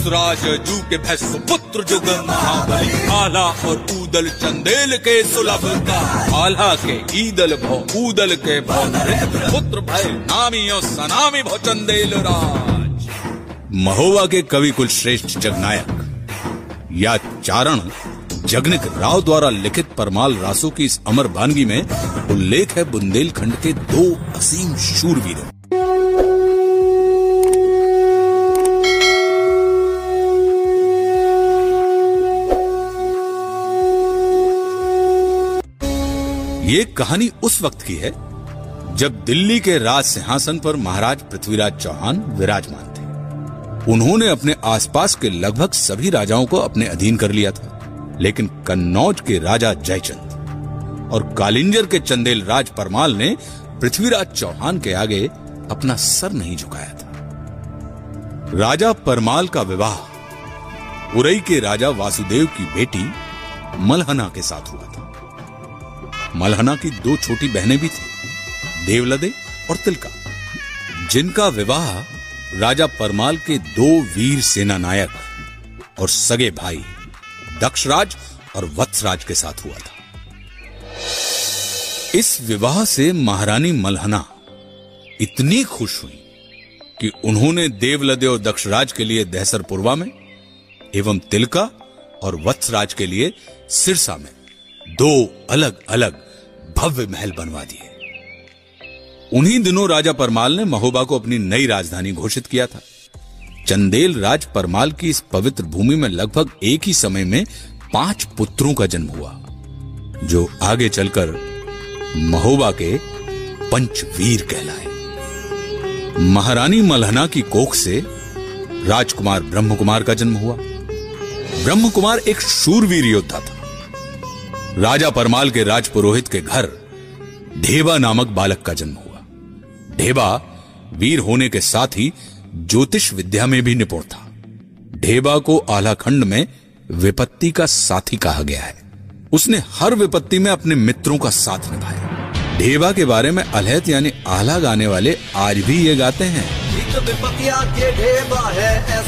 वसुराज जू के भैंस पुत्र जुग महाबली। आला और ऊदल चंदेल के सुलभ का आला के ईदल भो, ऊदल के भो पुत्र भय नामी और सनामी भो चंदेल राज। महोवा के कवि कुल श्रेष्ठ जगनायक, या चारण जगनिक राव द्वारा लिखित परमाल रासो की इस अमर वानगी में उल्लेख है बुंदेलखंड के दो असीम शूरवीरों। ये कहानी उस वक्त की है, जब दिल्ली के राज सिंहासन पर महाराज पृथ्वीराज चौहान विराजमान थे। उन्होंने अपने आसपास के लगभग सभी राजाओं को अपने अधीन कर लिया था, लेकिन कन्नौज के राजा जयचंद और कालिंजर के चंदेल राज परमाल ने पृथ्वीराज चौहान के आगे अपना सर नहीं झुकाया था। राजा परमाल का विवाह, उरई के राजा वासुदेव की बेटी मलहना के साथ हुआ था। मलहना की दो छोटी बहनें भी थी, देवलदे और तिलका, जिनका विवाह राजा परमाल के दो वीर सेना नायक और सगे भाई दक्षराज और वत्सराज के साथ हुआ था। इस विवाह से महारानी मलहना इतनी खुश हुई कि उन्होंने देवलदे और दक्षराज के लिए दहसरपुरवा में एवं तिलका और वत्सराज के लिए सिरसा में दो अलग अलग भव्य महल बनवा दिए। उन्हीं दिनों राजा परमाल ने महोबा को अपनी नई राजधानी घोषित किया था। चंदेल राज परमाल की इस पवित्र भूमि में लगभग एक ही समय में पाँच पुत्रों का जन्म हुआ, जो आगे चलकर महोबा के पंचवीर कहलाए। महारानी मलहना की कोख से राजकुमार ब्रह्म कुमार का जन्म हुआ। ब्रह्म कुमार एक शूरवीर योद्धा था। राजा परमाल के राजपुरोहित के घर ढेबा नामक बालक का जन्म हुआ। ढेबा वीर होने के साथ ही ज्योतिष विद्या में भी निपुण था। ढेबा को आलाखंड में विपत्ति का साथी कहा गया है। उसने हर विपत्ति में अपने मित्रों का साथ निभाया। ढेबा के बारे में अलहत यानी आला गाने वाले आज भी ये गाते हैं। विपतिया के ढेबा है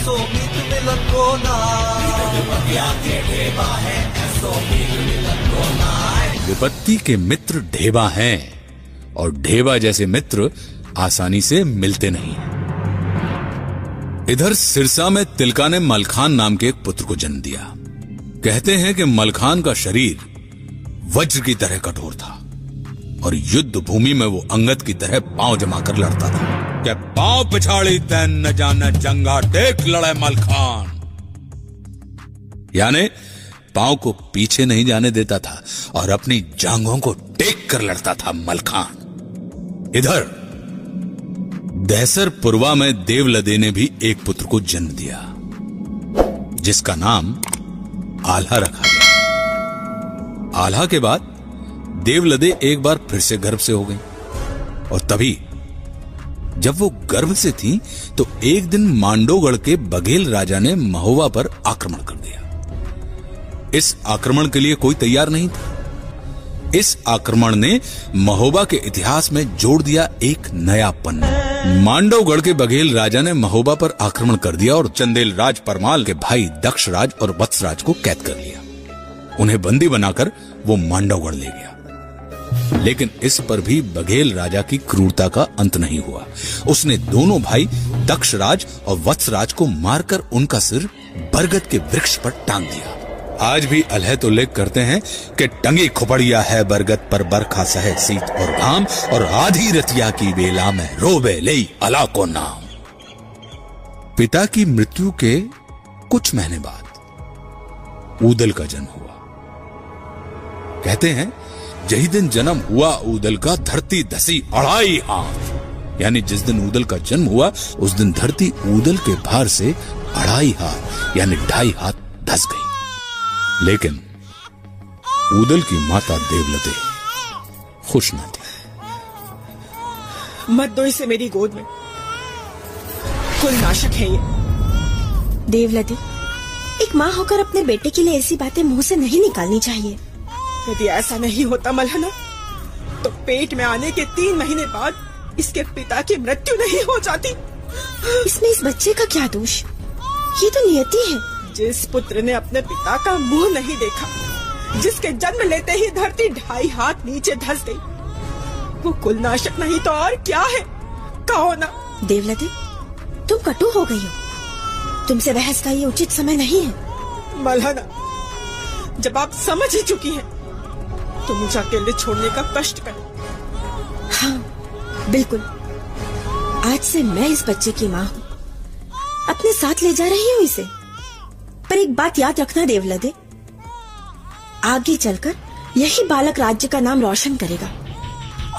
विपत्ति के मित्र ढेबा हैं, और ढेबा जैसे मित्र आसानी से मिलते नहीं इधर सिरसा में तिलका ने मलखान नाम के एक पुत्र को जन्म दिया। कहते हैं कि मलखान का शरीर वज्र की तरह कठोर था, और युद्ध भूमि में वो अंगत की तरह पाँव जमा कर लड़ता था। क्या पाँव पिछाड़ी तैन न जाने जंगा, देख लड़े मलखान। यानी पाँव को पीछे नहीं जाने देता था और अपनी जांगों को टेक कर लड़ता था मलखान। इधर दहसर पुरवा में देवलदे ने भी एक पुत्र को जन्म दिया, जिसका नाम आल्हा रखा गया। आल्हा के बाद देवलदे एक बार फिर से गर्भ से हो गई और तभी जब वो गर्भ से थी तो एक दिन मांडोगढ़ के बघेल राजा ने महोवा पर आक्रमण कर दिया। इस आक्रमण के लिए कोई तैयार नहीं था। इस आक्रमण ने महोबा के इतिहास में जोड़ दिया एक नया पन्ना। मांडवगढ़ के बघेल राजा ने महोबा पर आक्रमण कर दिया और चंदेल राज परमाल के भाई दक्षराज और वत्सराज को कैद कर लिया। उन्हें बंदी बनाकर वो मांडवगढ़ ले गया। लेकिन इस पर भी बघेल राजा की क्रूरता का अंत नहीं हुआ। उसने दोनों भाई दक्षराज और वत्सराज को मारकर उनका सिर बरगद के वृक्ष पर टांग दिया। आज भी अलहत उल्लेख करते हैं कि टंगी खुपड़िया है बरगद पर बरखा सहे सीत और घाम और आधी रतिया की बेला में रोबे ले अला को नाम। पिता की मृत्यु के कुछ महीने बाद ऊदल का जन्म हुआ। कहते हैं यही दिन जन्म हुआ ऊदल का धरती धसी अढ़ाई हाथ यानी जिस दिन ऊदल का जन्म हुआ, उस दिन धरती ऊदल के भार से अढ़ाई हाथ, यानी ढाई हाथ धस गई। लेकिन ऊदल की माता देवलते खुश न थी। मत दो इसे मेरी गोद में। कुल नाशक है ये? देवलती एक माँ होकर अपने बेटे के लिए ऐसी बातें मुँह से नहीं निकालनी चाहिए। यदि ऐसा नहीं होता मलहना तो पेट में आने के तीन महीने बाद इसके पिता की मृत्यु नहीं हो जाती। इसमें इस बच्चे का क्या दोष? ये तो नियति है। जिस पुत्र ने अपने पिता का मुँह नहीं देखा जिसके जन्म लेते ही धरती ढाई हाथ नीचे धस गई वो कुलनाशक नहीं तो और क्या है? कहो ना। देवलती तुम कटु हो गई हो। तुमसे बहस का ये उचित समय नहीं है। मलहना जब आप समझ ही चुकी हैं तो मुझे अकेले छोड़ने का कष्ट करो। हाँ बिल्कुल। आज से मैं इस बच्चे की माँ हूँ। अपने साथ ले जा रही हूँ इसे। पर एक बात याद रखना देवलदे। आगे चलकर यही बालक राज्य का नाम रोशन करेगा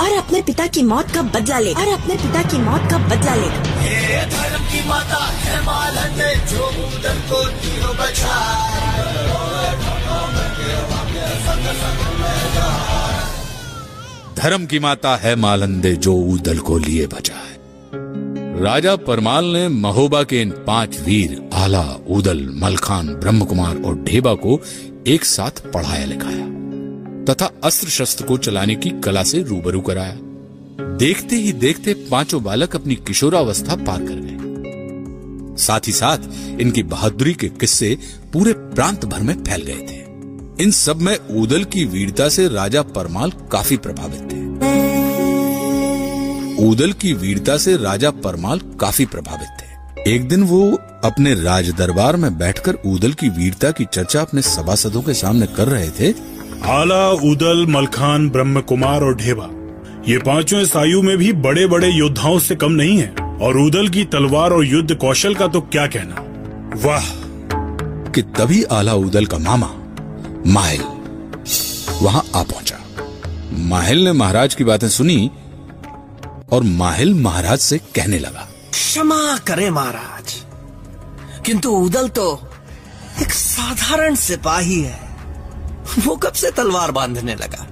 और अपने पिता की मौत का बदला लेगा। और अपने पिता की मौत का बदला लेगा। ये धर्म की माता है मालन ने जो उदर को तीनों बचा धर्म की माता है मालंदे जो ऊदल को लिए बचा है राजा परमाल ने महोबा के इन पाँच वीर, आला ऊदल मलखान ब्रह्म कुमार और ढेबा को एक साथ पढ़ाया, लिखाया, तथा अस्त्र शस्त्र को चलाने की कला से रूबरू कराया। देखते ही देखते पाँचों बालक अपनी किशोरावस्था पार कर गए। साथ ही साथ इनकी बहादुरी के किस्से पूरे प्रांत भर में फैल गए थे। इन सब में ऊदल की वीरता से राजा परमाल काफ़ी प्रभावित थे। ऊदल की वीरता से राजा परमाल काफ़ी प्रभावित थे। एक दिन वो अपने राज दरबार में बैठकर ऊदल की वीरता की चर्चा अपने सभासदों के सामने कर रहे थे। आला उदल मलखान ब्रह्म कुमार और ढेबा ये पाँचों इस आयु में भी बड़े बड़े योद्धाओं से कम नहीं है। और उदल की तलवार और युद्ध कौशल का तो क्या कहना? वाह! कि तभी आला उदल का मामा माहिल वहाँ आ पहुँचा। माहिल ने महाराज की बातें सुनी और माहिल महाराज से कहने लगा। क्षमा करे महाराज किंतु उदल तो एक साधारण सिपाही है। वो कब से तलवार बांधने लगा?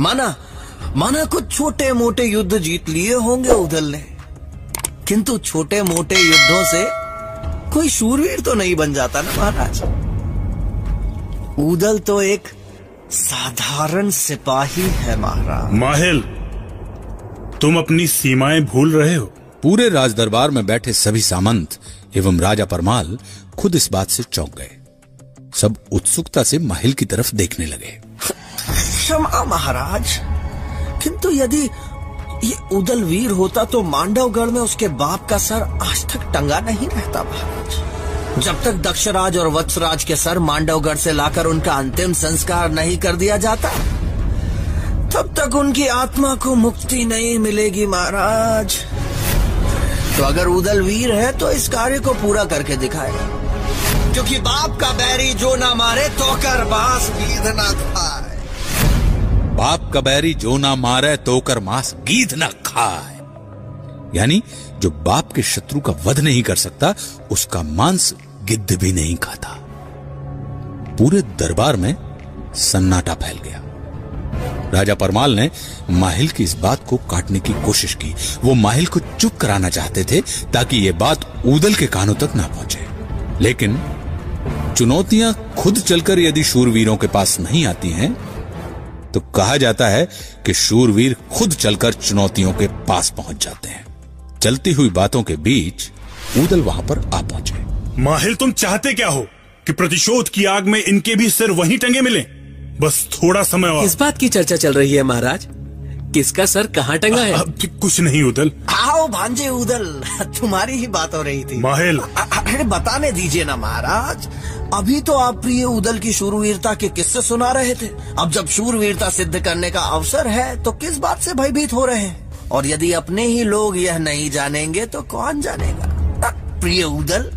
माना माना कुछ छोटे मोटे युद्ध जीत लिए होंगे उदल ने। किंतु छोटे मोटे युद्धों से कोई शूरवीर तो नहीं बन जाता ना महाराज। उदल तो एक साधारण सिपाही है महाराज। माहिल तुम अपनी सीमाएँ भूल रहे हो। पूरे राज दरबार में बैठे सभी सामंत एवं राजा परमाल खुद इस बात से चौंक गए। सब उत्सुकता से माहिल की तरफ़ देखने लगे। क्षमा महाराज किंतु यदि ये उदल वीर होता तो मांडवगढ़ में उसके बाप का सर आज तक टंगा नहीं रहता महाराज। जब तक दक्षराज और वत्सराज के सर मांडवगढ़ से लाकर उनका अंतिम संस्कार नहीं कर दिया जाता तब तक उनकी आत्मा को मुक्ति नहीं मिलेगी, महाराज। तो अगर उदल वीर है तो इस कार्य को पूरा करके दिखाए। क्योंकि बाप का बैरी जो ना मारे तो कर बास गीध ना खाए। बाप का बैरी जो ना मारे तो कर मांस गीध ना खाए। यानी, जो बाप के शत्रु का वध नहीं कर सकता, उसका मांस गिद्ध भी नहीं खाता। पूरे दरबार में सन्नाटा फैल गया। राजा परमाल ने माहिल की इस बात को काटने की कोशिश की। वो माहिल को चुप कराना चाहते थे ताकि ये बात उदल के कानों तक ना पहुँचे। लेकिन चुनौतियाँ खुद चलकर यदि शूरवीरों के पास नहीं आती हैं तो कहा जाता है कि शूरवीर खुद चलकर चुनौतियों के पास पहुँच जाते हैं। चलती हुई बातों के बीच ऊदल वहाँ पर आ पहुँचे। माहिल, तुम चाहते क्या हो कि प्रतिशोध की आग में इनके भी सिर वहीं टंगे मिले? बस थोड़ा समय और। किस बात की चर्चा चल रही है महाराज? किसका सर कहाँ टंगा है? अब कुछ नहीं उदल। आओ भांजे उदल। तुम्हारी ही बात हो रही थी। माहिल। अरे बताने दीजिए ना महाराज। अभी तो आप प्रिय उदल की शूरवीरता के किस्से सुना रहे थे। अब जब शूरवीरता सिद्ध करने का अवसर है तो किस बात से भयभीत हो रहे हैं? और यदि अपने ही लोग यह नहीं जानेंगे तो कौन जानेगा? प्रिय उदल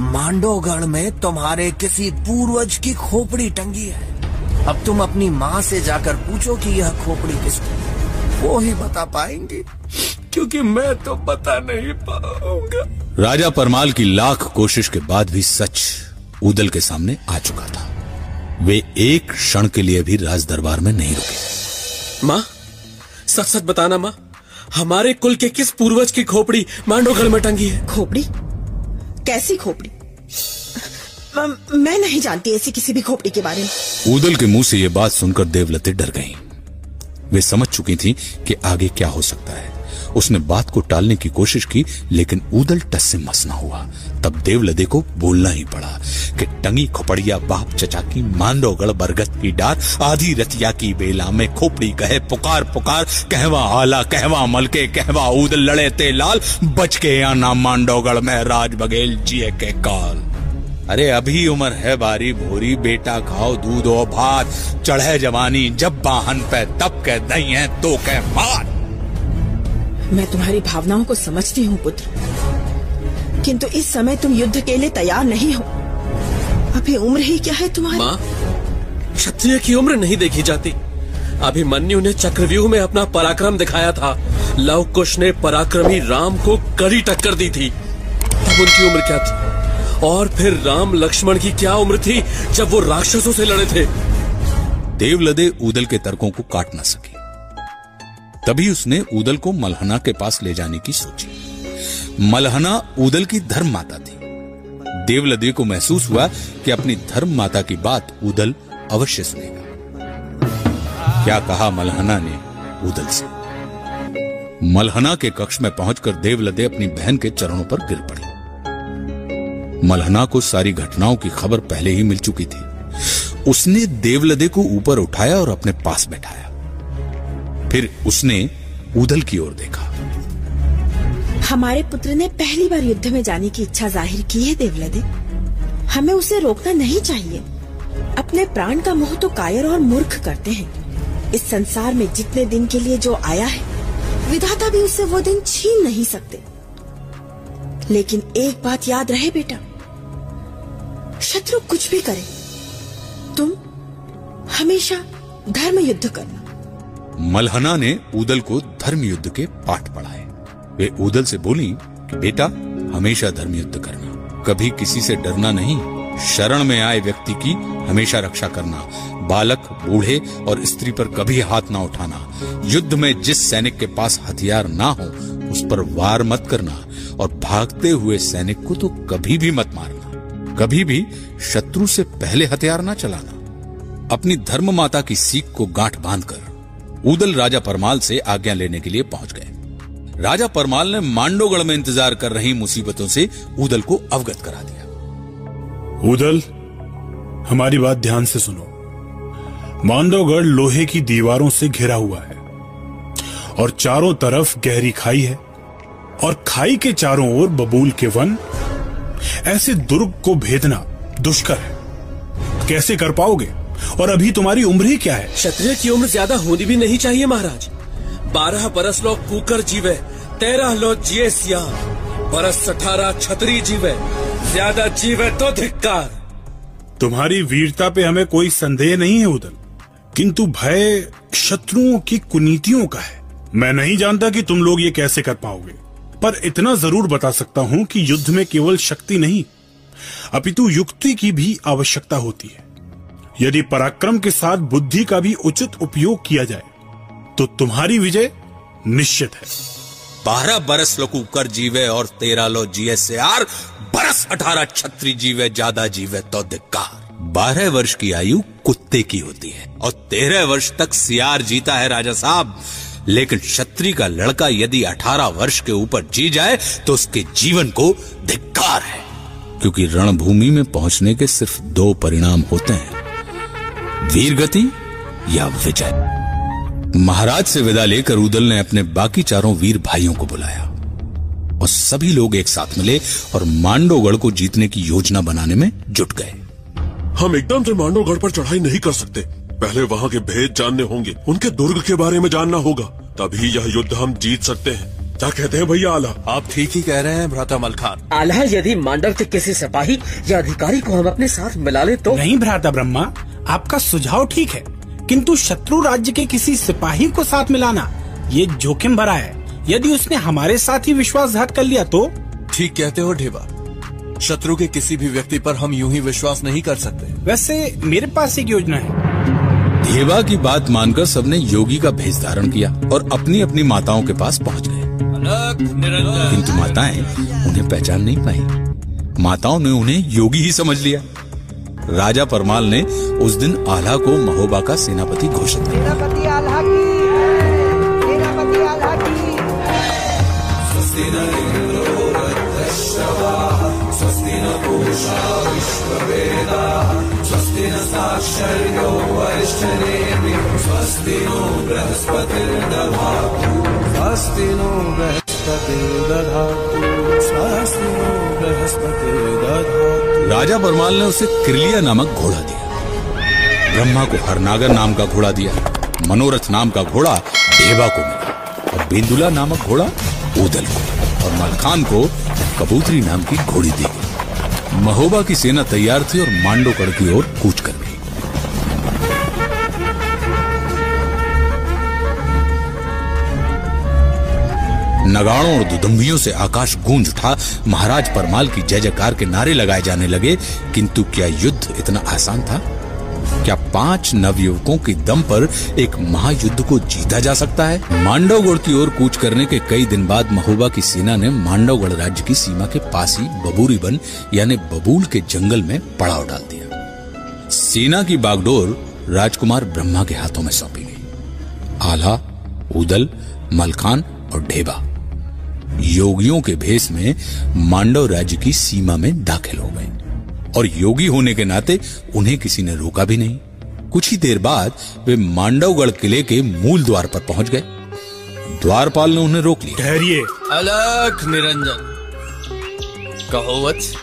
मांडोगढ़ में तुम्हारे किसी पूर्वज की खोपड़ी टंगी है। अब तुम अपनी माँ से जाकर पूछो कि यह खोपड़ी किसकी वो ही बता पाएँगे क्योंकि मैं तो बता नहीं पाऊँगा। राजा परमाल की लाख कोशिश के बाद भी सच उदल के सामने आ चुका था। वे एक क्षण के लिए भी राज दरबार में नहीं रुके। माँ सच सच बताना माँ हमारे कुल के किस पूर्वज की खोपड़ी मांडोगढ़ में टंगी है? खोपड़ी? कैसी खोपड़ी? म- नहीं जानती ऐसी किसी भी खोपड़ी के बारे में। ऊदल के मुँह से ये बात सुनकर देवलते डर गईं। वे समझ चुकी थीं कि आगे क्या हो सकता है। उसने बात को टालने की कोशिश की, लेकिन ऊदल टस से मस न हुआ। तब देवलदे को बोलना ही पड़ा कि टंगी खोपड़िया बाप चचा की मांडोगढ़ बरगद की डार, आधी रतिया की बेला में खोपड़ी कहे पुकार पुकार, कहवा आला, कहवा मलके, कहवा ऊदल लड़े ते लाल बच के आना मांडोगढ़ में राज बघेल जिए के काल। अरे अभी उम्र है बारी भोरी बेटा खाओ दूध और भात। चढ़े जवानी जब बाहन पे तब कह दही है तो कह बात मैं तुम्हारी भावनाओं को समझती हूँ पुत्र। किंतु इस समय तुम युद्ध के लिए तैयार नहीं हो। अभी उम्र ही क्या है तुम्हारी? माँ क्षत्रिय की उम्र नहीं देखी जाती। अभी अभिमन्यु ने चक्रव्यूह में अपना पराक्रम दिखाया था। लव कुश ने पराक्रमी राम को कड़ी टक्कर दी थी। तब उनकी उम्र क्या थी? और फिर राम लक्ष्मण की क्या उम्र थी जब वो राक्षसों से लड़े थे? देवलदे ऊदल के तर्कों को काट ना सकी। तभी उसने ऊदल को मलहना के पास ले जाने की सोची। मलहना ऊदल की धर्म माता थी। देवलदे को महसूस हुआ कि अपनी धर्म माता की बात ऊदल अवश्य सुनेगा। क्या कहा मलहना ने ऊदल से? मलहना के कक्ष में पहुंचकर देवलदे अपनी बहन के चरणों पर गिर पड़ी। मलहना को सारी घटनाओं की खबर पहले ही मिल चुकी थी। उसने देवलदे को ऊपर उठाया और अपने पास बैठाया। फिर उसने उदल की ओर देखा। हमारे पुत्र ने पहली बार युद्ध में जाने की इच्छा ज़ाहिर की है, देवलदे। हमें उसे रोकना नहीं चाहिए। अपने प्राण का मोह तो कायर और मूर्ख करते हैं। इस संसार में जितने दिन के लिए जो आया है, विधाता भी उससे वो दिन छीन नहीं सकते। लेकिन एक बात याद रहे बेटा। शत्रु कुछ भी करे, तुम हमेशा धर्म युद्ध करना। मलहना ने उदल को धर्म युद्ध के पाठ पढ़ाए। वे ऊदल से बोली कि, बेटा, हमेशा धर्म युद्ध करना। कभी किसी से डरना नहीं। शरण में आए व्यक्ति की हमेशा रक्षा करना। बालक, बूढ़े और स्त्री पर कभी हाथ ना उठाना। युद्ध में जिस सैनिक के पास हथियार ना हो, उस पर वार मत करना और भागते हुए सैनिक को तो कभी भी मत मारना। कभी भी शत्रु से पहले हथियार ना चलाना। अपनी धर्म माता की सीख को गांठ बांधकर उदल राजा परमाल से आज्ञा लेने के लिए पहुँच गए। राजा परमाल ने मांडोगढ़ में इंतज़ार कर रही मुसीबतों से उदल को अवगत करा दिया। उदल हमारी बात ध्यान से सुनो। मांडवगढ़ लोहे की दीवारों से घिरा हुआ है और चारों तरफ़ गहरी खाई है और खाई के चारों ओर बबूल के वन। ऐसे दुर्ग को भेदना दुष्कर है। कैसे कर पाओगे? और अभी तुम्हारी उम्र ही क्या है? क्षत्रिय की उम्र ज़्यादा होनी भी नहीं चाहिए महाराज। बारह बरस लो कुकर जीवे तेरह लो जिये सिया बरस अठारह छतरी जीवे ज़्यादा जीवे तो धिक्कार। तुम्हारी वीरता पे हमें कोई संदेह नहीं है उदल। किंतु भय शत्रुओं की कुनीतियों का है। मैं नहीं जानता कि तुम लोग ये कैसे कर पाओगे, पर इतना ज़रूर बता सकता हूँ कि युद्ध में केवल शक्ति नहीं, अपितु युक्ति की भी आवश्यकता होती है। यदि पराक्रम के साथ बुद्धि का भी उचित उपयोग किया जाए तो तुम्हारी विजय निश्चित है। बारह बरस लो कुकर जीवे और तेरह लो जीए से आर, बरस अठारह छत्री जीवे, ज़्यादा जीवे तो धिक्कार। बारह वर्ष की आयु कुत्ते की होती है और तेरह वर्ष तक सियार जीता है राजा साहब। लेकिन क्षत्रि का लड़का यदि अठारह वर्ष के ऊपर जी जाए तो उसके जीवन को धिक्कार है। क्योंकि रणभूमि में पहुँचने के सिर्फ़ दो परिणाम होते हैं वीर गति या विजय। महाराज से विदा लेकर उदल ने अपने बाकी चारों वीर भाइयों को बुलाया और सभी लोग एक साथ मिले और मांडोगढ़ को जीतने की योजना बनाने में जुट गए। हम एकदम से मांडवगढ़ पर चढ़ाई नहीं कर सकते। पहले वहाँ के भेद जानने होंगे। उनके दुर्ग के बारे में जानना होगा। तभी यह युद्ध हम जीत सकते हैं। क्या कहते हैं भैया आला? आप ठीक ही कह रहे हैं भ्राता मलखान आला यदि मांडव के किसी सिपाही या अधिकारी को हम अपने साथ मिला ले तो नहीं भ्राता ब्रह्मा आपका सुझाव ठीक है। किंतु शत्रु राज्य के किसी सिपाही को साथ मिलाना ये जोखिम भरा है। यदि उसने हमारे साथ ही विश्वासघात कर लिया तो ठीक कहते हो ढेबा। शत्रु के किसी भी व्यक्ति पर हम यूँ ही विश्वास नहीं कर सकते। वैसे मेरे पास एक योजना है। देवा की बात मानकर सबने योगी का भेष धारण किया और अपनी अपनी माताओं के पास पहुँच गए। किंतु माताएँ उन्हें पहचान नहीं पाई। माताओं ने उन्हें योगी ही समझ लिया। राजा परमाल ने उस दिन आल्हा को महोबा का सेनापति घोषित किया। न स्वस्ति नो राजा बरमाल ने उसे क्रिलिया नामक घोड़ा दिया। ब्रह्मा को हरनागर नाम का घोड़ा दिया, मनोरथ नाम का घोड़ा देवा को मिला, और बेंदुला नामक घोड़ा ऊदल को और मलखान को कबूतरी नाम की घोड़ी दी गई। महोबा की सेना तैयार थी और मांडोकड़ की ओर कूच कर गई। नगाड़ों और दुदम्बियों से आकाश गूंज उठा। महाराज परमाल की जय जयकार के नारे लगाए जाने लगे, किंतु क्या युद्ध इतना आसान था? क्या पाँच नवयुवकों के दम पर एक महायुद्ध को जीता जा सकता है? मांडवगढ़ की ओर कूच करने के कई दिन बाद महोबा की सेना ने मांडवगढ़ राज्य की सीमा के पास ही बबूरी वन यानी बबूल के जंगल में पड़ाव डाल दिया। सेना की बागडोर राजकुमार ब्रह्मा के हाथों में सौंपी गई। आला, उदल, मलखान और ढेबा। योगियों के भेष में मांडव राज्य की सीमा में दाखिल हो गए। और योगी होने के नाते उन्हें किसी ने रोका भी नहीं। कुछ ही देर बाद वे मांडवगढ़ किले के मूल द्वार पर पहुँच गए। द्वारपाल ने उन्हें रोक लिया। ठहरिए। अलख निरंजन। कहो वत्स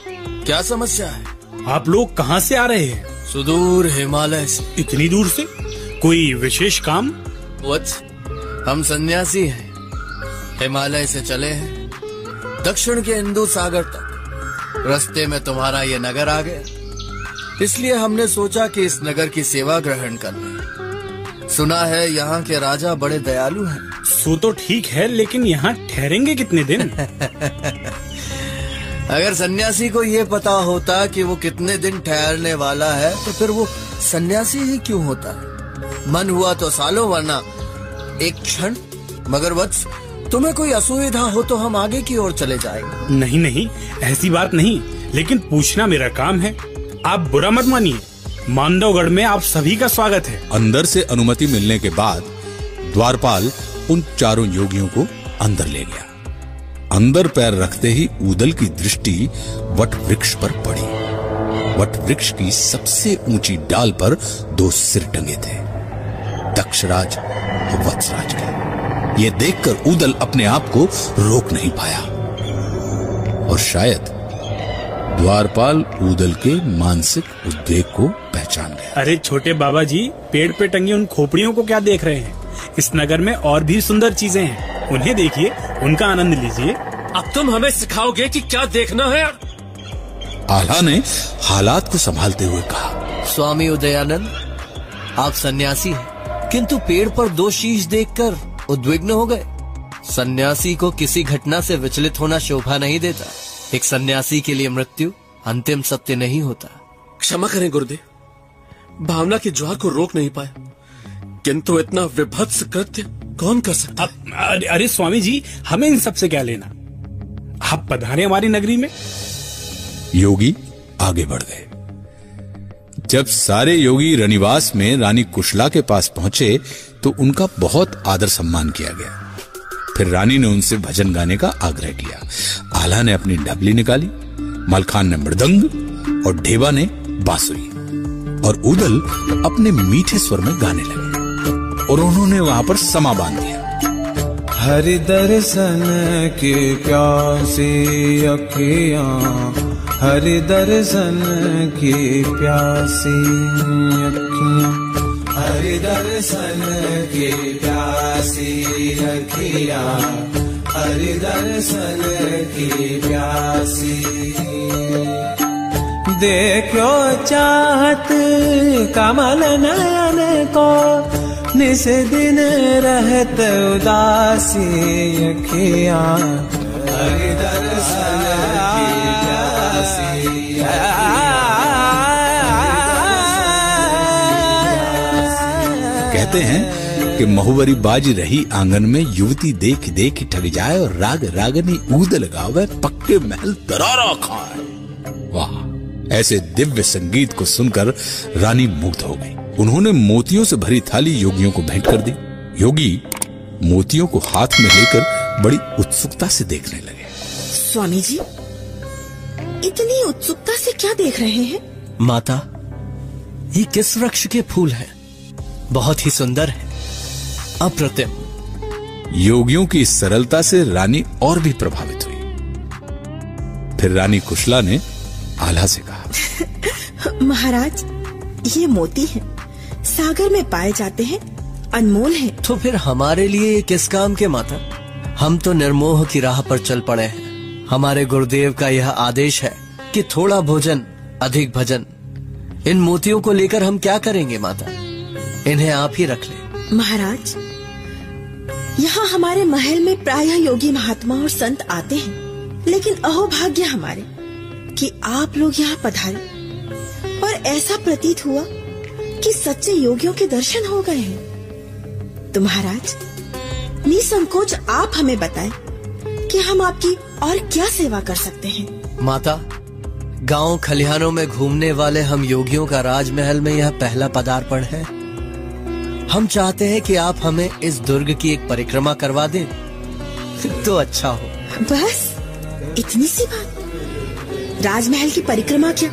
क्या समस्या है? आप लोग कहाँ से आ रहे हैं? सुदूर हिमालय से। इतनी दूर से? कोई विशेष काम? वत्स हम सन्यासी हैं। हिमालय से चले हैं। दक्षिण के हिंदू सागर तक। रास्ते में तुम्हारा ये नगर आ गया। इसलिए हमने सोचा कि इस नगर की सेवा ग्रहण कर लें। सुना है यहाँ के राजा बड़े दयालु हैं। सो तो ठीक है लेकिन यहाँ ठहरेंगे कितने दिन? अगर सन्यासी को ये पता होता कि वो कितने दिन ठहरने वाला है तो फिर वो सन्यासी ही क्यों होता? मन हुआ तो सालों वरना एक क्षण मगर वत्स तुम्हें कोई असुविधा हो तो हम आगे की ओर चले जाएँगे। नहीं नहीं ऐसी बात नहीं लेकिन पूछना मेरा काम है। आप बुरा मत मानिए। मांडवगढ़ में आप सभी का स्वागत है। अंदर से अनुमति मिलने के बाद द्वारपाल उन चारों योगियों को अंदर ले गया। अंदर पैर रखते ही उदल की दृष्टि वट वृक्ष पर पड़ी। वट वृक्ष की सबसे ऊँची डाल पर दो सिर टंगे थे। दक्षराज और वत्सराज के। ये देखकर उदल अपने आप को रोक नहीं पाया। और शायद द्वारपाल उदल के मानसिक उद्वेग को पहचान गया। अरे छोटे बाबा जी पेड़ पे टंगी उन खोपड़ियों को क्या देख रहे हैं? इस नगर में और भी सुंदर चीज़ें हैं। उन्हें देखिए उनका आनंद लीजिए। अब तुम हमें सिखाओगे कि क्या देखना है? आला ने हालात को संभालते हुए कहा स्वामी उदयानंद आप सन्यासी हैं किंतु पेड़ पर दो शीश देखकर उद्विग्न हो गए। सन्यासी को किसी घटना से विचलित होना शोभा नहीं देता। एक सन्यासी के लिए मृत्यु अंतिम सत्य नहीं होता। क्षमा करें गुरुदेव। भावना की ज्वार को रोक नहीं पाया किंतु इतना विभत्स कृत्य कौन कर सकता? अब अरे, अरे स्वामी जी हमें इन सबसे क्या लेना? आप पधारे हमारी नगरी में। योगी आगे बढ़ गए जब सारे योगी रनिवास में रानी कुशला के पास पहुँचे तो उनका बहुत आदर सम्मान किया गया। फिर रानी ने उनसे भजन गाने का आग्रह किया। आला ने अपनी डबली निकाली, मलखान ने मृदंग और ढेबा ने बांसुरी। और उदल अपने मीठे स्वर में गाने लगे और उन्होंने वहाँ पर समा बाँध दिया। हरि दर्शन की प्यासी अखियाँ, हरि दर्शन की प्यासी अखियाँ। हरि दर्शन की प्यासी अखियाँ हरि दर्शन की प्यासी। देखो चाहत कमल नयन को, निस दिन रहत उदासी अखियाँ हरि दर्शन कहते हैं कि महुवरी बाज रही आँगन में युवती देख देख ठग जाए और राग रागनी ऊद लगावे पक्के महल दरारा खाए। वाह ऐसे दिव्य संगीत को सुनकर रानी मुग्ध हो गई। उन्होंने मोतियों से भरी थाली योगियों को भेंट कर दी। योगी मोतियों को हाथ में लेकर बड़ी उत्सुकता से देखने लगे। स्वामी जी इतनी उत्सुकता से क्या देख रहे हैं? माता ये किस वृक्ष के फूल हैं? बहुत ही सुंदर है। अप्रतिम। योगियों की सरलता से रानी और भी प्रभावित हुई। फिर रानी कुशला ने आला से कहा महाराज ये मोती है। सागर में पाए जाते हैं अनमोल है। तो फिर हमारे लिए ये किस काम के माता? हम तो निर्मोह की राह पर चल पड़े हैं। हमारे गुरुदेव का यह आदेश है कि थोड़ा भोजन अधिक भजन। इन मोतियों को लेकर हम क्या करेंगे माता? इन्हें आप ही रख ले। महाराज यहाँ हमारे महल में प्रायः योगी महात्मा और संत आते हैं लेकिन अहोभाग्य हमारे कि आप लोग यहाँ पधारे। और ऐसा प्रतीत हुआ कि सच्चे योगियों के दर्शन हो गए हैं। तो महाराज निसंकोच आप हमें बताएँ कि हम आपकी और क्या सेवा कर सकते हैं। माता गाँव खलिहानों में घूमने वाले हम योगियों का राजमहल में यह पहला पदार्पण है। हम चाहते हैं कि आप हमें इस दुर्ग की एक परिक्रमा करवा दें। तो अच्छा हो। बस इतनी सी बात। राजमहल की परिक्रमा क्या?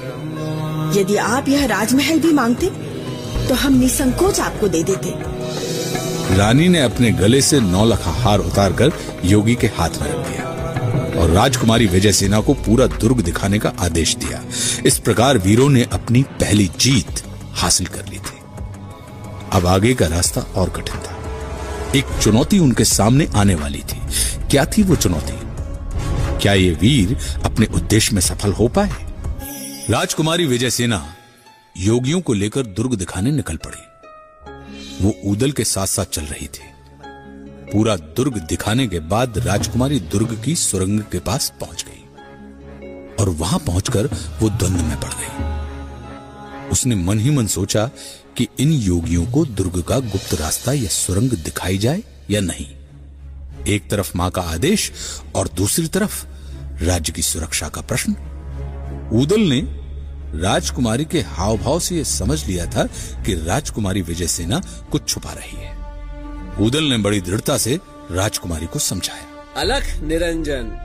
यदि आप यह राजमहल भी मांगते तो हम निसंकोच आपको दे देते। रानी ने अपने गले से नौलखा हार उतार कर योगी के हाथ में रख दिया और राजकुमारी विजय सेना को पूरा दुर्ग दिखाने का आदेश दिया। इस प्रकार वीरों ने अपनी पहली जीत हासिल कर ली थी। अब आगे का रास्ता और कठिन था। एक चुनौती उनके सामने आने वाली थी। क्या थी वो चुनौती? क्या ये वीर अपने उद्देश्य में सफल हो पाए? राजकुमारी विजय सेना योगियों को लेकर दुर्ग दिखाने निकल पड़ी। वो उदल के साथ साथ चल रही थी। पूरा दुर्ग दिखाने के बाद राजकुमारी दुर्ग की सुरंग के पास पहुँच गई। और वहाँ पहुंचकर वो द्वंद में पड़ गई। उसने मन ही मन सोचा कि इन योगियों को दुर्ग का गुप्त रास्ता या सुरंग दिखाई जाए या नहीं। एक तरफ़ माँ का आदेश और दूसरी तरफ़ राज्य की सुरक्षा का प्रश्न। उदल ने राजकुमारी के हाव भाव से यह समझ लिया था कि राजकुमारी विजय सेना कुछ छुपा रही है। उदल ने बड़ी दृढ़ता से राजकुमारी को समझाया। अलख निरंजन,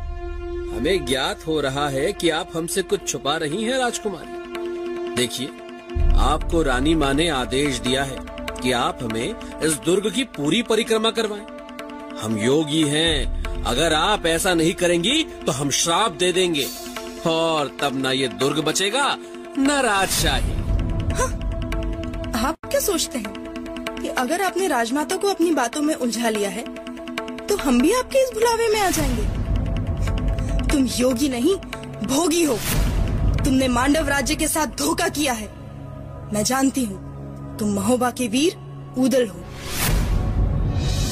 हमें ज्ञात हो रहा है कि आप हमसे कुछ छुपा रही हैं राजकुमारी। देखिए आपको रानी माँ ने आदेश दिया है कि आप हमें इस दुर्ग की पूरी परिक्रमा करवाएँ। हम योगी हैं। अगर आप ऐसा नहीं करेंगी तो हम श्राप दे देंगे। और तब ना ये दुर्ग बचेगा, न राजशाही। आप क्या सोचते हैं कि अगर आपने राजमाता को अपनी बातों में उलझा लिया है तो हम भी आपके इस भुलावे में आ जाएँगे। तुम योगी नहीं, भोगी हो। तुमने मांडव राज्य के साथ धोखा किया है। मैं जानती हूँ। तुम महोबा के वीर उदल हो।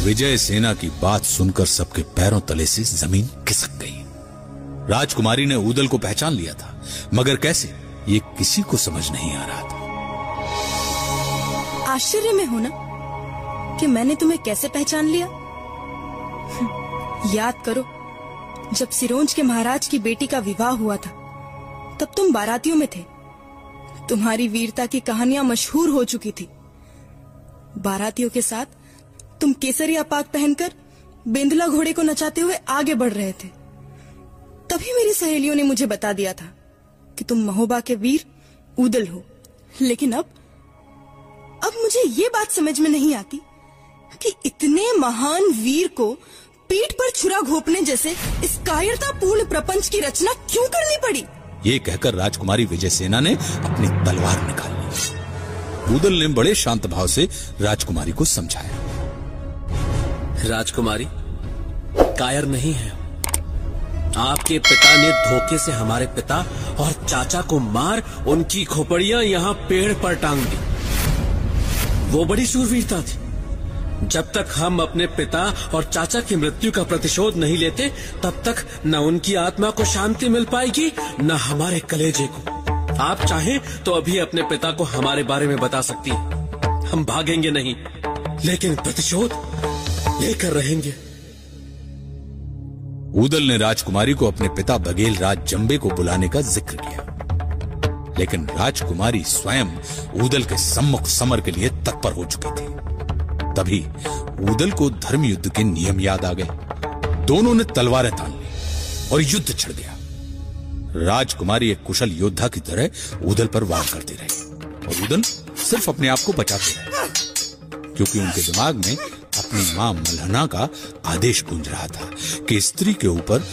विजय सेना की बात सुनकर सबके पैरों तले से ज़मीन खिसक गई। राजकुमारी ने उदल को पहचान लिया था मगर कैसे ये किसी को समझ नहीं आ रहा था। आश्चर्य में हो ना? कि मैंने तुम्हें कैसे पहचान लिया? याद करो जब सिरोंज के महाराज की बेटी का विवाह हुआ था तब तुम बारातियों में थे। तुम्हारी वीरता की कहानियाँ मशहूर हो चुकी थी। बारातियों के साथ तुम केसरिया पाक पहनकर बेंदला घोड़े को नचाते हुए आगे बढ़ रहे थे। तभी मेरी सहेलियों ने मुझे बता दिया था कि तुम महोबा के वीर उदल हो। लेकिन अब अब मुझे ये बात समझ में नहीं आती कि इतने महान वीर को पीठ पर छुरा घोपने जैसे इस कायरतापूर्ण प्रपंच की रचना क्यों करनी पड़ी? ये कहकर राजकुमारी विजय सेना ने अपनी तलवार निकाल। ली ऊदल ने बड़े शांत भाव से राजकुमारी को समझाया। राजकुमारी, कायर नहीं है। आपके पिता ने धोखे से हमारे पिता और चाचा को मार, उनकी खोपड़ियाँ यहाँ पेड़ पर टांग दी। वो बड़ी शूरवीरता थी। जब तक हम अपने पिता और चाचा की मृत्यु का प्रतिशोध नहीं लेते, तब तक न उनकी आत्मा को शांति मिल पाएगी, न हमारे कलेजे को। आप चाहें तो अभी अपने पिता को हमारे बारे में बता सकती हैं। हम भागेंगे नहीं, लेकिन प्रतिशोध लेकर रहेंगे। ऊदल ने राजकुमारी को अपने पिता बघेल राज जम्बे को बुलाने का ज़िक्र किया। लेकिन राजकुमारी स्वयं उदल के सम्मुख समर के लिए तत्पर हो चुकी थी। तभी उदल को धर्म युद्ध के नियम याद आ गए। दोनों ने तलवारें तान ली और युद्ध छिड़ गया। राजकुमारी एक कुशल योद्धा की तरह उदल पर वार करती रही और उदल सिर्फ़ अपने आप को बचाते रहे, क्योंकि उनके दिमाग में अपनी माँ मल्हना का आदेश गूंज रहा था कि स्त्री के ऊपर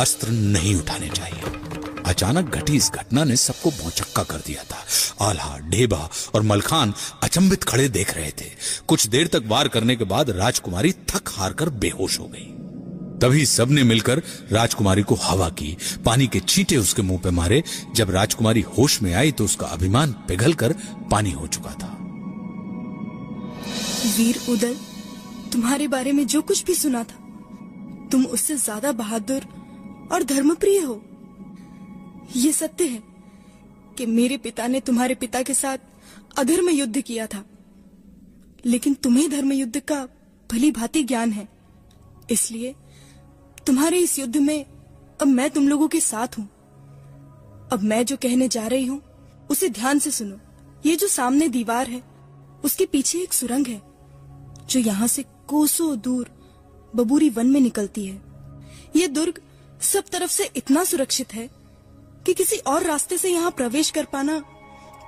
अस्त्र नहीं उठाने चाहिए। अचानक घटी इस घटना ने सबको भौचक्का कर दिया था। आल्हा ढेबा और मलखान अचंभित खड़े देख रहे थे। कुछ देर तक वार करने के बाद राजकुमारी थक हार कर बेहोश हो गई। तभी सबने मिलकर राजकुमारी को हवा की, पानी के छींटे उसके मुँह पे मारे। जब राजकुमारी होश में आई तो उसका अभिमान पिघल कर पानी हो चुका था। वीर उदय, तुम्हारे बारे में जो कुछ भी सुना था, तुम उससे ज़्यादा बहादुर और धर्मप्रिय हो। ये सत्य है कि मेरे पिता ने तुम्हारे पिता के साथ अधर्म युद्ध किया था। लेकिन तुम्हें धर्म युद्ध का भली भांति ज्ञान है। इसलिए तुम्हारे इस युद्ध में अब मैं तुम लोगों के साथ हूँ। अब मैं जो कहने जा रही हूँ, उसे ध्यान से सुनो। ये जो सामने दीवार है, उसके पीछे एक सुरंग है, जो यहाँ से कोसों दूर बबूरी वन में निकलती है। ये दुर्ग सब तरफ़ से इतना सुरक्षित है कि किसी और रास्ते से यहाँ प्रवेश कर पाना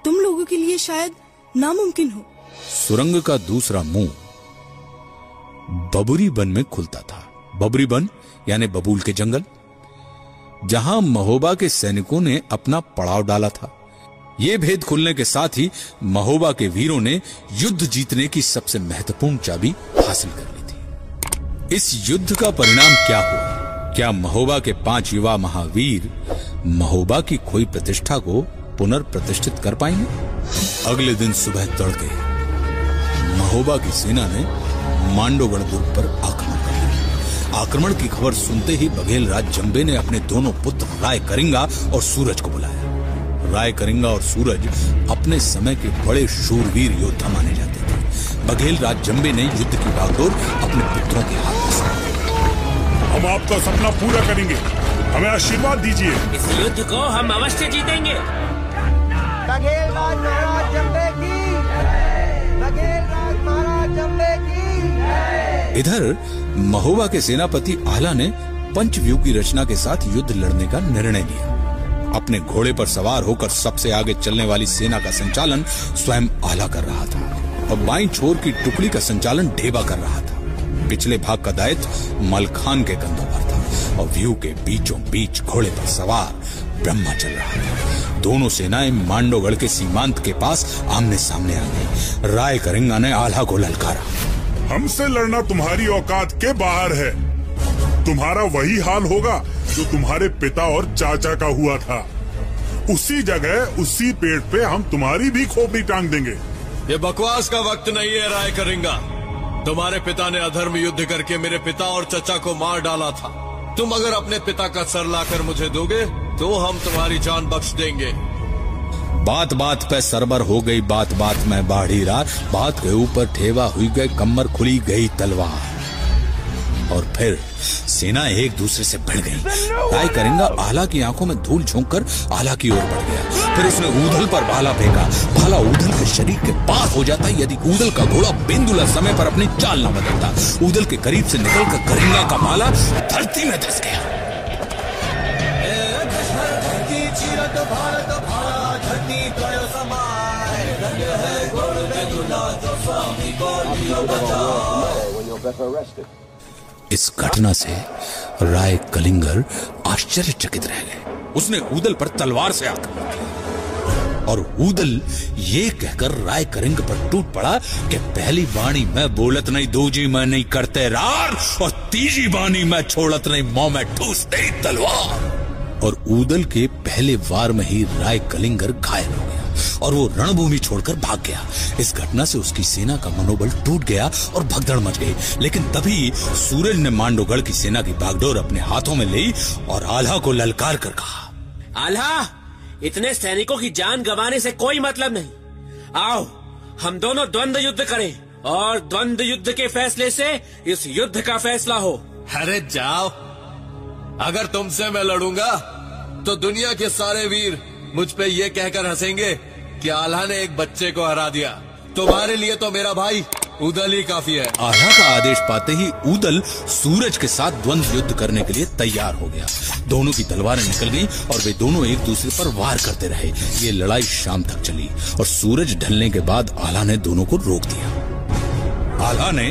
तुम लोगों के लिए शायद नामुमकिन हो। सुरंग का दूसरा मुँह बबुरी वन में खुलता था। बबुरी वन यानी बबूल के जंगल, जहाँ महोबा के सैनिकों ने अपना पड़ाव डाला था। ये भेद खुलने के साथ ही महोबा के वीरों ने युद्ध जीतने की सबसे महत्वपूर्ण चाबी हासिल कर ली थी। इस युद्ध का परिणाम क्या हुआ? क्या महोबा के पाँच युवा महावीर महोबा की खोई प्रतिष्ठा को पुनर्प्रतिष्ठित कर पाएँगे? अगले दिन सुबह तड़के महोबा की सेना ने मांडोगढ़ दुर्ग पर आक्रमण कर लिया। आक्रमण की खबर सुनते ही बघेल राज जम्बे ने अपने दोनों पुत्र राय करिंगा और सूरज को बुलाया। राय करिंगा और सूरज अपने समय के बड़े शूरवीर योद्धा माने जाते थे। बघेल राज जम्बे ने युद्ध की बागडोर अपने पुत्रों के हाथ में। हम आपका सपना पूरा करेंगे। हमें आशीर्वाद दीजिए। इस युद्ध को हम अवश्य जीतेंगे। बघेल राज महाराज जम्बे की। बघेल राज महाराज जम्बे की। इधर महोबा के सेनापति आला ने पंचव्यूह की रचना के साथ युद्ध लड़ने का निर्णय लिया। अपने घोड़े पर सवार होकर सबसे आगे चलने वाली सेना का संचालन स्वयं आला कर रहा था और बाई छोर की टुकड़ी का संचालन ढेबा कर रहा था। पिछले भाग का दायित्व मलखान के कंधों पर था। और व्यू के बीचों बीच घोड़े पर सवार ब्रह्मा चल रहा था दोनों सेनाएँ मांडोगढ़ के सीमांत के पास आमने सामने आ गई। राय करिंगा ने आल्हा को ललकारा। हमसे लड़ना तुम्हारी औकात के बाहर है। तुम्हारा वही हाल होगा जो तुम्हारे पिता और चाचा का हुआ था। उसी जगह उसी पेड़ पे हम तुम्हारी भी खोपड़ी टांग देंगे। ये बकवास का वक्त नहीं है राय करेंगा तुम्हारे पिता ने अधर्म युद्ध करके मेरे पिता और चचा को मार डाला था। तुम अगर अपने पिता का सर लाकर मुझे दोगे तो हम तुम्हारी जान बख्श देंगे। बात बात पे सरबर हो गई, बात बात में बाढ़ी रात, बात के ऊपर ठेवा हुई गई, कमर खुली गई तलवार। और फिर सेना एक दूसरे से भिड़ गई। राय करेंगा? आला की आँखों में धूल झोंक कर आला की ओर बढ़ गया। फिर उसने ऊधल पर भाला फेंका। भाला ऊधल के शरीर के पास हो जाता यदि ऊधल का घोड़ा बिंदुला समय पर अपनी चाल न बदलता। ऊधल के करीब से निकलकर करेंगा का भाला धरती में धस गया। धरती चिरत इस घटना से राय कलिंगर आश्चर्यचकित रह गए। उसने ऊदल पर तलवार से आक्रमण किया और ऊदल ये कहकर राय करिंग पर टूट पड़ा कि पहली बाणी मैं बोलत नहीं, दूजी मैं नहीं करते रार, और तीजी बाणी मैं छोड़त नहीं मुँह में ठूस दे तलवार। और ऊदल के पहले वार में ही राय कलिंगर घायल हो गया। और वो रणभूमि छोड़कर भाग गया। इस घटना से उसकी सेना का मनोबल टूट गया और भगदड़ मच गई। लेकिन तभी सूरज ने मांडोगढ़ की सेना की बागडोर अपने हाथों में ली और आल्हा को ललकार कर कहा आल्हा इतने सैनिकों की जान गंवाने से कोई मतलब नहीं। आओ हम दोनों द्वंद्व युद्ध करें और द्वंद युद्ध के फैसले से इस युद्ध का फैसला हो। अरे जाओ अगर तुमसे मैं लड़ूँगा तो दुनिया के सारे वीर मुझ पे ये कहकर हंसेंगे कि आल्हा ने एक बच्चे को हरा दिया। तुम्हारे लिए तो मेरा भाई उदल ही काफ़ी है। आला का आदेश पाते ही उदल सूरज के साथ द्वंद्व युद्ध करने के लिए तैयार हो गया। दोनों की तलवारें निकल गईं और वे दोनों एक दूसरे पर वार करते रहे। ये लड़ाई शाम तक चली और सूरज ढलने के बाद आला ने दोनों को रोक दिया। आला ने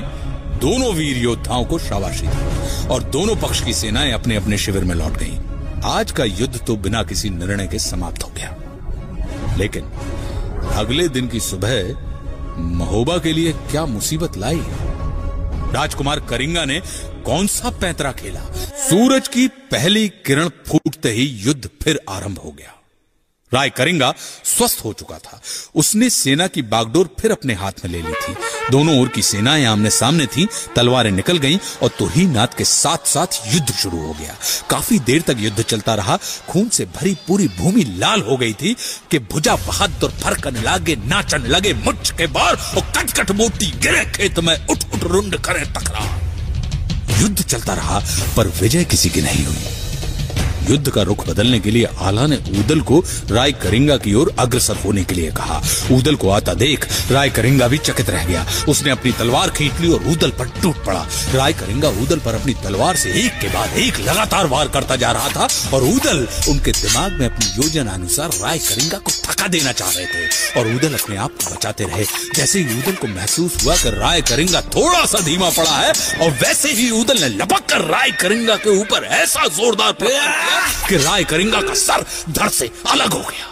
दोनों वीर योद्धाओं को शाबाशी दी और दोनों पक्ष की सेनाएँ अपने अपने शिविर में लौट गईं। आज का युद्ध तो बिना किसी निर्णय के समाप्त हो गया। लेकिन अगले दिन की सुबह महोबा के लिए क्या मुसीबत लाई? राजकुमार करिंगा ने कौन सा पैतरा खेला? सूरज की पहली किरण फूटते ही युद्ध फिर आरंभ हो गया। राय करेंगा स्वस्थ हो चुका था। उसने सेना की बागडोर फिर अपने हाथ में ले ली थी। दोनों ओर की सेनाएँ आमने सामने थी, तलवारें निकल गईं और तुरही नाथ के साथ साथ युद्ध शुरू हो गया। काफ़ी देर तक युद्ध चलता रहा, खून से भरी पूरी भूमि लाल हो गई थी कि भुजा बहादुर फरकन लागे, नाचन लगे मुच्छ के बार और कट कट मोटी गिरे खेत में उठ उठ रुंड करे तकरार युद्ध चलता रहा, पर विजय किसी की नहीं हुई। युद्ध का रुख बदलने के लिए आला ने उदल को राय करिंगा की ओर अग्रसर होने के लिए कहा। उदल को आता देख राय करिंगा भी चकित रह गया। उसने अपनी तलवार खींच ली और उदल पर टूट पड़ा। राय करिंगा ऊदल पर अपनी तलवार से एक के बाद एक लगातार वार करता जा रहा था और उदल उनके दिमाग में अपनी योजना अनुसार राय करिंगा को थका देना चाह रहे थे और उदल अपने आप को बचाते रहे। जैसे ही उदल को महसूस हुआ कि राय करिंगा थोड़ा सा धीमा पड़ा है और वैसे ही उदल ने लपक कर राय करिंगा के ऊपर ऐसा जोरदार किया कि राय करिंगा का सर धड़ से अलग हो गया।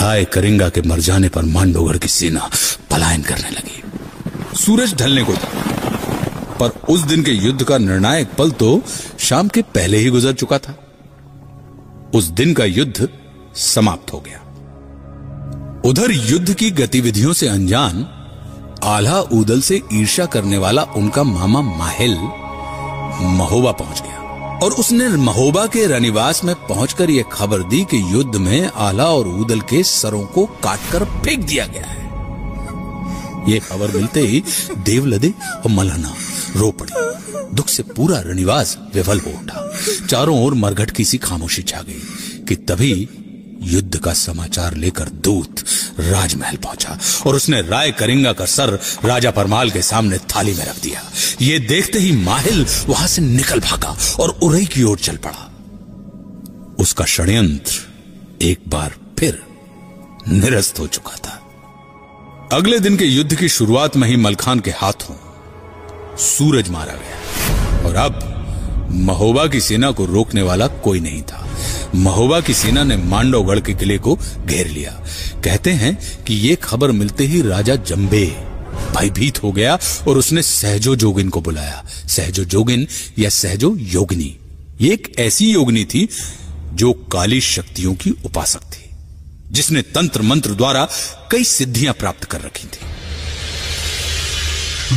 राय करिंगा के मर जाने पर मांडोगढ़ की सेना पलायन करने लगी। सूरज ढलने को था। पर उस दिन के युद्ध का निर्णायक पल तो शाम के पहले ही गुजर चुका था। उस दिन का युद्ध समाप्त हो गया। उधर युद्ध की गतिविधियों से अनजान आला ऊदल से ईर्ष्या करने वाला उनका मामा माहिल महोबा पहुँच गया। और उसने महोबा के रनिवास में पहुंचकर यह खबर दी कि युद्ध में आला और उदल के सरों को काटकर फेंक दिया गया है। यह खबर मिलते ही देवलदे और मलहना रो पड़ी। दुख से पूरा रनिवास विफल हो उठा। चारों ओर मरघट की सी खामोशी छा गई कि तभी युद्ध का समाचार लेकर दूत राजमहल पहुँचा और उसने राय करिंगा का सर राजा परमाल के सामने थाली में रख दिया। ये देखते ही माहिल वहाँ से निकल भागा और उरई की ओर चल पड़ा। उसका षड्यंत्र एक बार फिर निरस्त हो चुका था। अगले दिन के युद्ध की शुरुआत में ही मलखान के हाथों सूरज मारा गया और अब महोबा की सेना को रोकने वाला कोई नहीं था। महोबा की सेना ने मांडवगढ़ के किले को घेर लिया। कहते हैं कि ये खबर मिलते ही राजा जम्बे भयभीत हो गया और उसने सहजो जोगिन को बुलाया। सहजो जोगिन या सहजो योगिनी। ये एक ऐसी योगिनी थी जो काली शक्तियों की उपासक थी, जिसने तंत्र मंत्र द्वारा कई सिद्धियाँ प्राप्त कर रखी थी।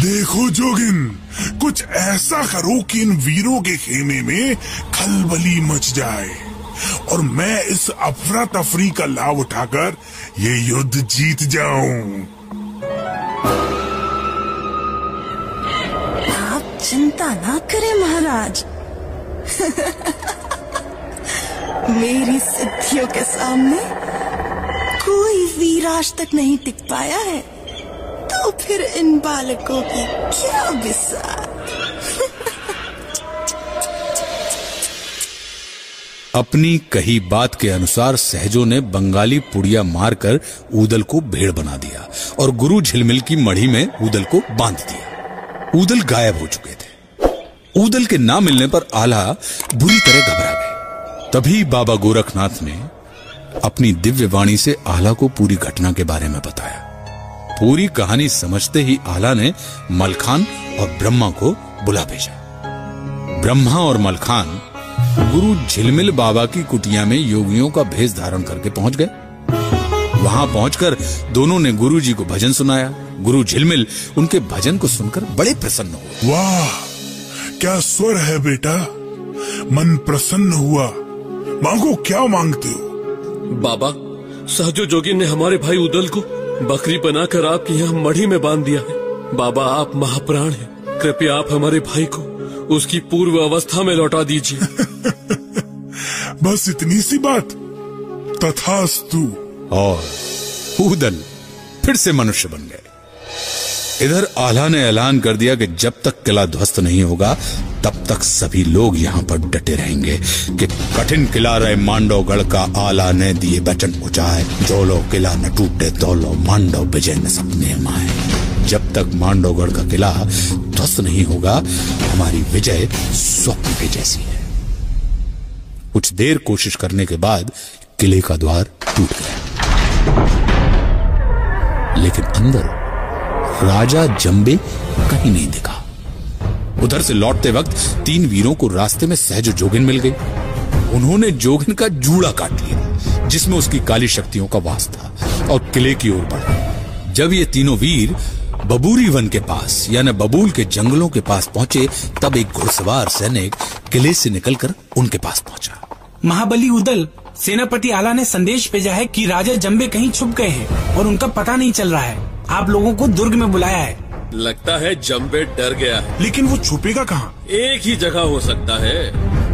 देखो जोगिन कुछ ऐसा करो कि इन वीरों के खेमे में खलबली मच जाए। और मैं इस अफरा तफरी का लाभ उठाकर ये युद्ध जीत जाऊँ। आप चिंता ना करें, महाराज। मेरी सिद्धियों के सामने कोई वीर आज तक नहीं टिक पाया है। तो फिर इन बालकों की क्या बिसात? अपनी कही बात के अनुसार सहजो ने बंगाली पुड़िया मारकर ऊदल को भेड़ बना दिया और गुरु झिलमिल की मढ़ी में ऊदल को बाँध दिया। ऊदल गायब हो चुके थे। ऊदल के ना मिलने पर आला बुरी तरह घबरा गए तभी बाबा गोरखनाथ ने अपनी दिव्य वाणी से आला को पूरी घटना के बारे में बताया। पूरी कहानी समझते ही आला ने मलखान और ब्रह्मा को बुला भेजा। ब्रह्मा और मलखान गुरु झिलमिल बाबा की कुटिया में योगियों का भेष धारण करके पहुँच गए। वहाँ पहुंचकर दोनों ने गुरु जी को भजन सुनाया। गुरु झिलमिल उनके भजन को सुनकर बड़े प्रसन्न हुए। वाह क्या स्वर है बेटा? मन प्रसन्न हुआ। मांगो क्या मांगते हो? बाबा सहजो जोगी ने हमारे भाई उदल को बकरी बनाकर आपके यहाँ मढ़ी में बाँध दिया है। बाबा आप महाप्राण हैं। कृपया आप हमारे भाई को उसकी पूर्व अवस्था में लौटा दीजिए। बस इतनी सी बात। तथास्तु। और ऊदल फिर से मनुष्य बन गए। इधर आला ने ऐलान कर दिया कि जब तक किला ध्वस्त नहीं होगा, तब तक सभी लोग यहाँ पर डटे रहेंगे कि कठिन किला रहे मांडवगढ़ का आला ने दिए वचन उचाए। जो लो किला न टूटे तो लो मांडव विजय न सपने माए। जब तक मांडवगढ़ का किला ध्वस्त नहीं होगा, हमारी विजय स्वप्न के जैसी है। कुछ देर कोशिश करने के बाद किले का द्वार टूट गया। लेकिन अंदर राजा जंबे कहीं नहीं दिखा। उधर से लौटते वक्त तीन वीरों को रास्ते में सहज जोगिन मिल गई उन्होंने जोगिन का जूड़ा काट लिया, जिसमें उसकी काली शक्तियों का वास था और किले की ओर बढ़े। जब ये तीनों वीर बबूरी वन के पास यानी बबूल के जंगलों के पास पहुँचे, तब एक घुड़सवार सैनिक किले से निकलकर उनके पास पहुँचा। महाबली उदल, सेनापति आला ने संदेश भेजा है कि राजा जंबे कहीं छुप गए हैं और उनका पता नहीं चल रहा है। आप लोगों को दुर्ग में बुलाया है। लगता है जम्बे डर गया है। लेकिन वो छुपेगा कहाँ? एक ही जगह हो सकता है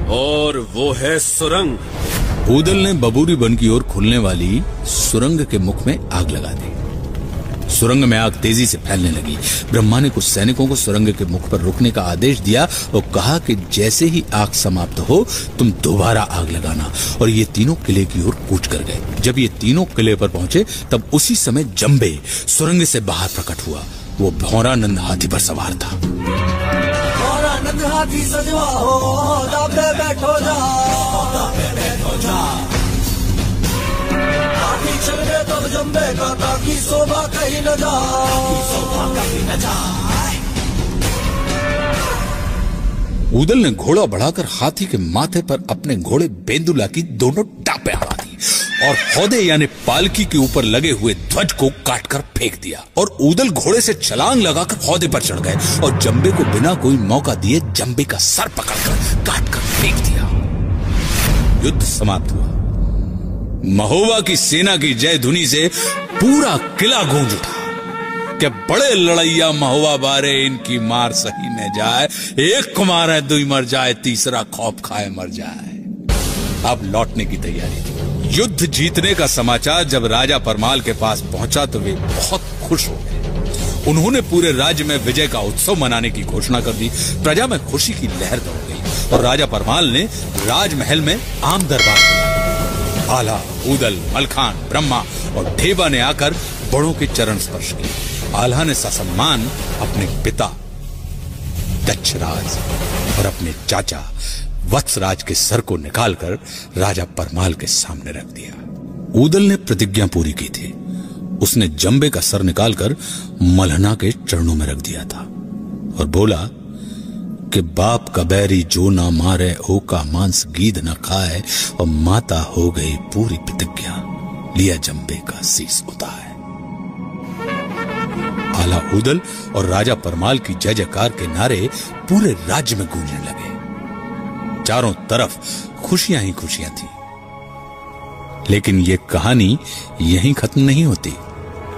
और वो है सुरंग। ऊदल ने बबूरी बन की ओर खुलने वाली सुरंग के मुख में आग लगा दी। सुरंग में आग तेज़ी से फैलने लगी। ब्रह्मा ने कुछ सैनिकों को सुरंग के मुख पर रुकने का आदेश दिया और कहा कि जैसे ही आग समाप्त हो, तुम दोबारा आग लगाना। और ये तीनों किले की ओर कूच कर गए। जब ये तीनों किले पर पहुँचे, तब उसी समय जम्बे सुरंग से बाहर प्रकट हुआ। वो भौरानंद हाथी पर सवार था। हाथी सजवा हो बैठो जा। चल तब जम्बे का ताकि शोभा कहीं न जाए। ऊदल ने घोड़ा बढ़ाकर हाथी के माथे पर अपने घोड़े बेंदुला की दोनों टापे अड़ा दी और हौदे यानी पालकी के ऊपर लगे हुए ध्वज को काटकर फेंक दिया और उदल घोड़े से छलांग लगाकर हौदे पर चढ़ गए और जम्बे को बिना कोई मौका दिए जम्बे का सर पकड़कर काटकर फेंक दिया। युद्ध समाप्त हुआ। महोबा की सेना की जय धुनी से पूरा किला गूंज उठा। कि बड़े लड़ैया महुआ बारे इनकी मार सही न जाए। एक को मारे दुई मर जाए, तीसरा खौफ खाए मर जाए। अब लौटने की तैयारी थी। युद्ध जीतने का समाचार जब राजा परमाल के पास पहुँचा तो वे बहुत खुश हो गए। उन्होंने पूरे राज्य में विजय का उत्सव मनाने की घोषणा कर दी। प्रजा में खुशी की लहर दौड़ गई और राजा परमाल ने राजमहल में आम दरबार बुलाया आला, उदल मलखान ब्रह्मा और ढेबा ने आकर बड़ों के चरण स्पर्श किए। आल्हा ने ससम्मान अपने पिता, दक्षराज और अपने चाचा, वत्सराज के सर को निकालकर राजा परमाल के सामने रख दिया। ऊदल ने प्रतिज्ञा पूरी की थी। उसने जंबे का सर निकालकर मलहना के चरणों में रख दिया था और बोला कि बाप का बैरी जो ना मारे ओ का मांस गीध न खाए, और माता हो गई पूरी प्रतिज्ञा। लिया जंबे का शीस उतार। आला उदल और राजा परमाल की जय जयकार के नारे पूरे राज्य में गूंजने लगे। चारों तरफ़ खुशियाँ ही खुशियाँ थी। लेकिन यह कहानी यहीं खत्म नहीं होती,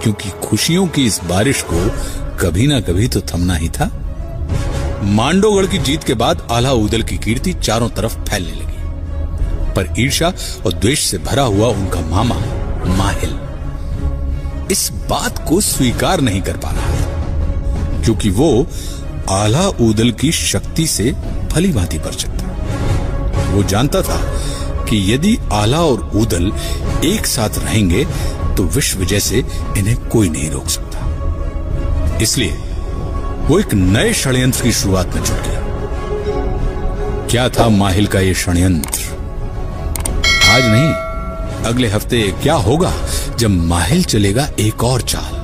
क्योंकि खुशियों की इस बारिश को कभी ना कभी तो थमना ही था। मांडोगढ़ की जीत के बाद आला उदल की कीर्ति चारों तरफ़ फैलने लगी। पर ईर्षा और द्वेष से भरा हुआ उनका मामा, माहिल, इस बात को स्वीकार नहीं कर पा रहा। क्योंकि वो आला उदल की शक्ति से भली भांति परिचित था वो जानता था कि यदि आला और उदल एक साथ रहेंगे तो विश्व जैसे इन्हें कोई नहीं रोक सकता। इसलिए वो एक नए षड्यंत्र की शुरुआत में जुट गया क्या था माहिल का ये षड्यंत्र? आज नहीं, अगले हफ़्ते क्या होगा जब माहिल चलेगा एक और चाल?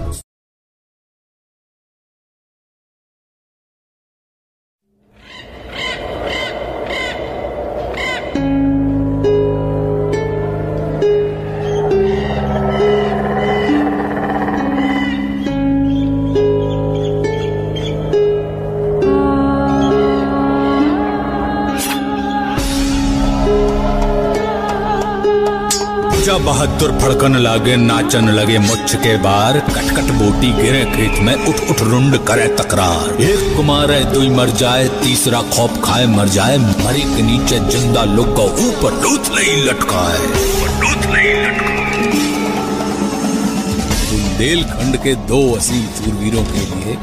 जा फड़कन लागे, नाचन लगे मुच्छ के बार। कटकट बोटी गिरे खेत में, उठ उठ रुंड करे तकरार। एक कुमार है, दुई मर जाए, तीसरा खौफ खाए मर जाए। मरी के नीचे ज़िंदा लोग को ऊपर लूथ नहीं लटकाए। बुंदेलखंड के दो असीम शूरवीरों के लिए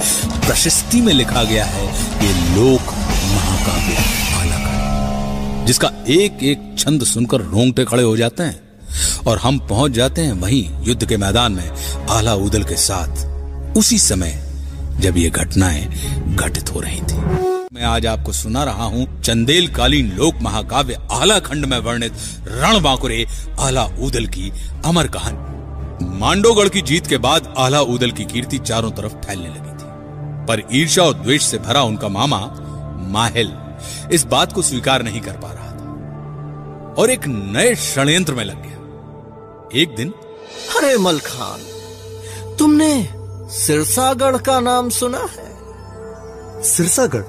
प्रशस्ति में लिखा गया है ये लोक महाकाव्य जिसका एक एक छंद सुनकर रोंगटे खड़े हो जाते हैं। और हम पहुँच जाते हैं वहीं युद्ध के मैदान में आला उदल के साथ। उसी समय जब ये घटनाएँ घटित हो रही थी। मैं आज आपको सुना रहा हूँ चंदेल कालीन लोक महाकाव्य आला खंड में वर्णित रण बांकुरे आला उदल की अमर कहानी। मांडोगढ़ की जीत के बाद आला उदल की कीर्ति चारों तरफ़ फैलने लगी थी। पर ईर्षा और द्वेष से भरा उनका मामा, माहिल, इस बात को स्वीकार नहीं कर पा रहा था। और एक नए षड्यंत्र में लग गया। एक दिन। अरे मलखान तुमने सिरसागढ़ का नाम सुना है? सिरसागढ़?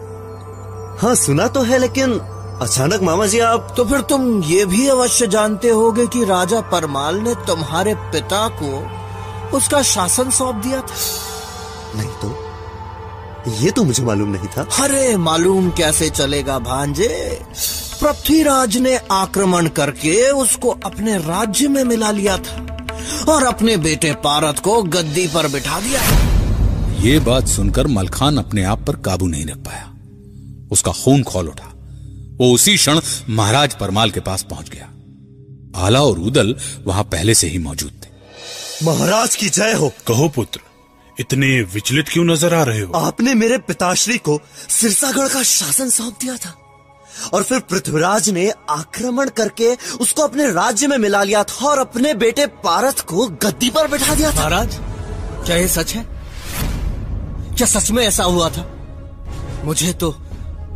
हाँ सुना तो है लेकिन अचानक मामा जी आप तो फिर तुम ये भी अवश्य जानते होगे कि राजा परमाल ने तुम्हारे पिता को उसका शासन सौंप दिया था। नहीं तो? ये तो मुझे मालूम नहीं था। अरे मालूम कैसे चलेगा भांजे? पृथ्वीराज ने आक्रमण करके उसको अपने राज्य में मिला लिया था और अपने बेटे पारत को गद्दी पर बिठा दिया ये बात सुनकर मलखान अपने आप पर काबू नहीं रख पाया। उसका खून खोल उठा। वो उसी क्षण महाराज परमाल के पास पहुँच गया। आला और उदल वहाँ पहले से ही मौजूद थे। महाराज की जय हो। कहो पुत्र इतने विचलित क्यों नज़र आ रहे हो? आपने मेरे पिताश्री को सिरसागढ़ का शासन सौंप दिया था। और फिर पृथ्वीराज ने आक्रमण करके उसको अपने राज्य में मिला लिया था और अपने बेटे पारथ को गद्दी पर बैठा दिया था। महाराज क्या ये सच है? क्या सच में ऐसा हुआ था? मुझे तो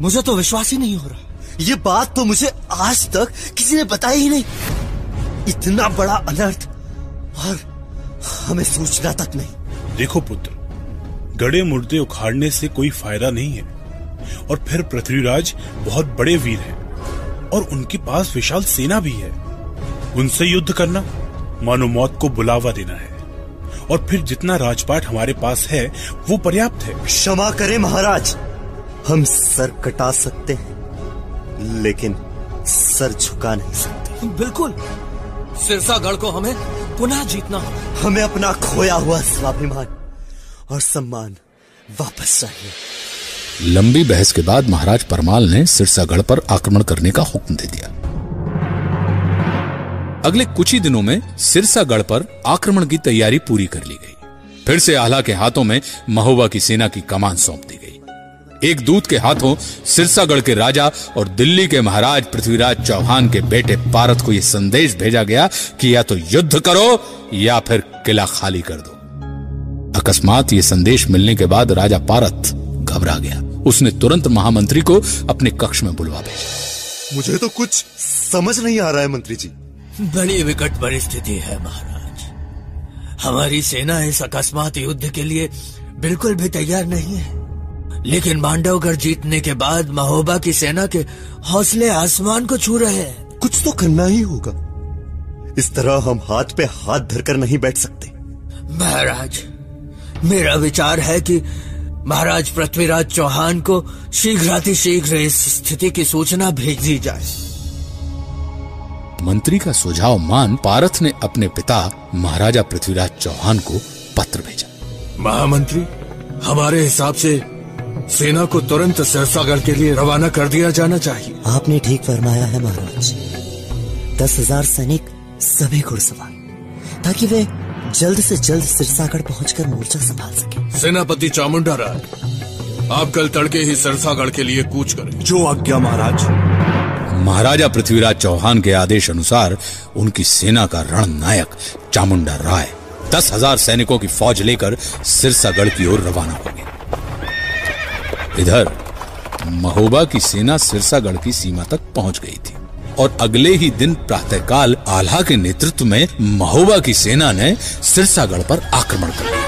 मुझे तो विश्वास ही नहीं हो रहा। ये बात तो मुझे आज तक किसी ने बताई ही नहीं। इतना बड़ा अनर्थ और हमें सूचना तक नहीं। देखो पुत्र गड़े मुर्दे उखाड़ने से कोई फ़ायदा नहीं है। और फिर पृथ्वीराज बहुत बड़े वीर हैं। और उनके पास विशाल सेना भी है। उनसे युद्ध करना मानो मौत को बुलावा देना है। और फिर जितना राजपाट हमारे पास है वो पर्याप्त है। क्षमा करें महाराज। हम सर कटा सकते हैं लेकिन सर झुका नहीं सकते। बिल्कुल। सिरसागढ़ को हमें पुनः जीतना होगा। हमें अपना खोया हुआ स्वाभिमान और सम्मान वापस चाहिए। लंबी बहस के बाद महाराज परमाल ने सिरसागढ़ पर आक्रमण करने का हुक्म दे दिया। अगले कुछ ही दिनों में सिरसागढ़ पर आक्रमण की तैयारी पूरी कर ली गई। फिर से आला के हाथों में महोबा की सेना की कमान सौंप दी गई। एक दूत के हाथों सिरसागढ़ के राजा और दिल्ली के महाराज पृथ्वीराज चौहान के बेटे पारत को यह संदेश भेजा गया कि या तो युद्ध करो या फिर किला खाली कर दो। अकस्मात ये संदेश मिलने के बाद राजा पारत घबरा गया। उसने तुरंत महामंत्री को अपने कक्ष में बुलवा भेजा। मुझे तो कुछ समझ नहीं आ रहा है मंत्री जी। बड़ी विकट परिस्थिति है महाराज। हमारी सेना इस अकस्मात युद्ध के लिए बिल्कुल भी तैयार नहीं है। लेकिन मांडवगढ़ जीतने के बाद महोबा की सेना के हौसले आसमान को छू रहे हैं। कुछ तो करना ही होगा। इस तरह हम हाथ पे हाथ धरकर नहीं बैठ सकते। महाराज मेरा विचार है कि महाराज पृथ्वीराज चौहान को शीघ्रातिशीघ्र इस स्थिति की सूचना भेज दी जाए। मंत्री का सुझाव मान पारथ ने अपने पिता महाराजा पृथ्वीराज चौहान को पत्र भेजा। महामंत्री हमारे हिसाब से सेना को तुरंत सिरसागढ़ के लिए रवाना कर दिया जाना चाहिए। आपने ठीक फरमाया है महाराज। दस हज़ार सैनिक सभी घुड़सवार ताकि वे जल्द से जल्द सिरसागढ़ पहुंचकर मोर्चा संभाल सके। सेनापति चामुंडा राय आप कल तड़के ही सिरसागढ़ के लिए कूच करें जो आज्ञा महाराज। महाराजा पृथ्वीराज चौहान के आदेश अनुसार उनकी सेना का रणनायक चामुंडा राय दस हज़ार सैनिकों की फौज लेकर सिरसागढ़ की ओर रवाना हो इधर महोबा की सेना सिरसागढ़ की सीमा तक पहुँच गई थी। और अगले ही दिन प्रातःकाल आल्हा के नेतृत्व में महोबा की सेना ने सिरसागढ़ पर आक्रमण कर लिया।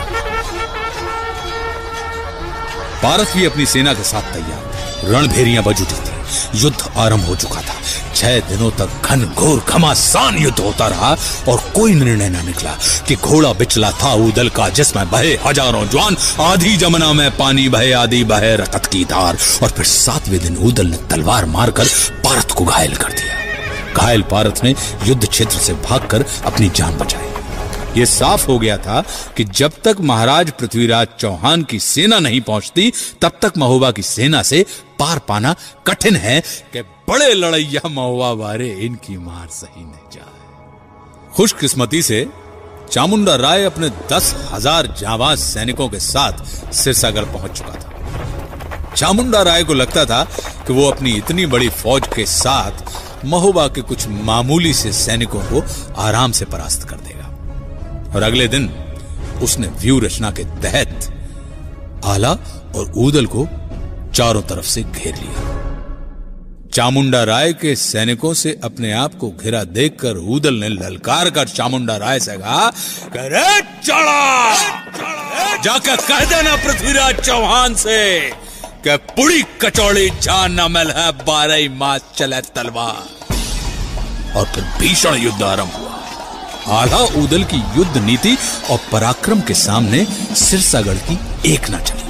पारस भी अपनी सेना के साथ तैयार रणभेरियाँ बज उठी थी। युद्ध आरंभ हो चुका था। छह दिनों तक घन घोर घमासान युद्ध होता रहा और कोई निर्णय न निकला कि घोड़ा बिचला था उदल का जिसमें बहे हज़ारों जवान, आधी जमुना में पानी बहे, आधी बहे रकत की धार। और फिर सातवें दिन उदल ने तलवार मारकर पारत को घायल कर दिया। घायल पारत ने युद्ध क्षेत्र से भागकर अपनी जान बचाई। ये साफ़ हो गया था कि जब तक महाराज पृथ्वीराज चौहान की सेना नहीं पहुँचती, तब तक महोबा की सेना से पार पाना कठिन है कि बड़े लड़ैया महोबा वारे इनकी मार सही न जाए। खुशकिस्मती से चामुंडा राय अपने दस हज़ार जाबाज सैनिकों के साथ सिरसागर पहुँच चुका था। चामुंडा राय को लगता था कि वो अपनी इतनी बड़ी फौज के साथ महोबा के कुछ मामूली से सैनिकों को आराम से परास्त कर देगा। और अगले दिन उसने व्यू रचना के तहत आला और ऊदल को चारों तरफ़ से घेर लिया। चामुंडा राय के सैनिकों से अपने आप को घिरा देखकर ऊदल ने ललकार कर चामुंडा राय से कहा कि, "रे चढ़ा! जाकर कह देना पृथ्वीराज चौहान से कि पुड़ी कचौड़ी जान न मिल है बारह मास चले तलवार। और फिर भीषण युद्ध आरंभ हुआ। आधा उदल की युद्ध नीति और पराक्रम के सामने सिरसागढ़ की एक न चली।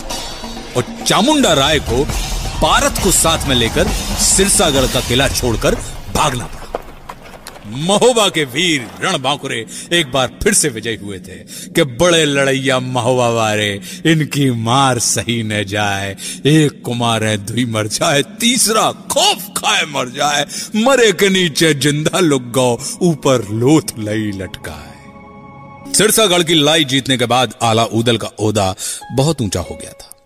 और चामुंडा राय को पारत को साथ में लेकर सिरसागढ़ का किला छोड़कर भागना पड़ा। महोबा के वीर रण बांकुरे एक बार फिर से विजयी हुए थे कि बड़े लड़ैया महोबा वारे, इनकी मार सही न जाए, एक कुमार है, दुई मर जाए, तीसरा खौफ खाए मर जाए, मरे के नीचे ज़िंदा लुक गौ, ऊपर लोथ लई लटकाए। सिरसागढ़ की लाई जीतने के बाद आला उदल का ओदा बहुत ऊँचा हो गया था।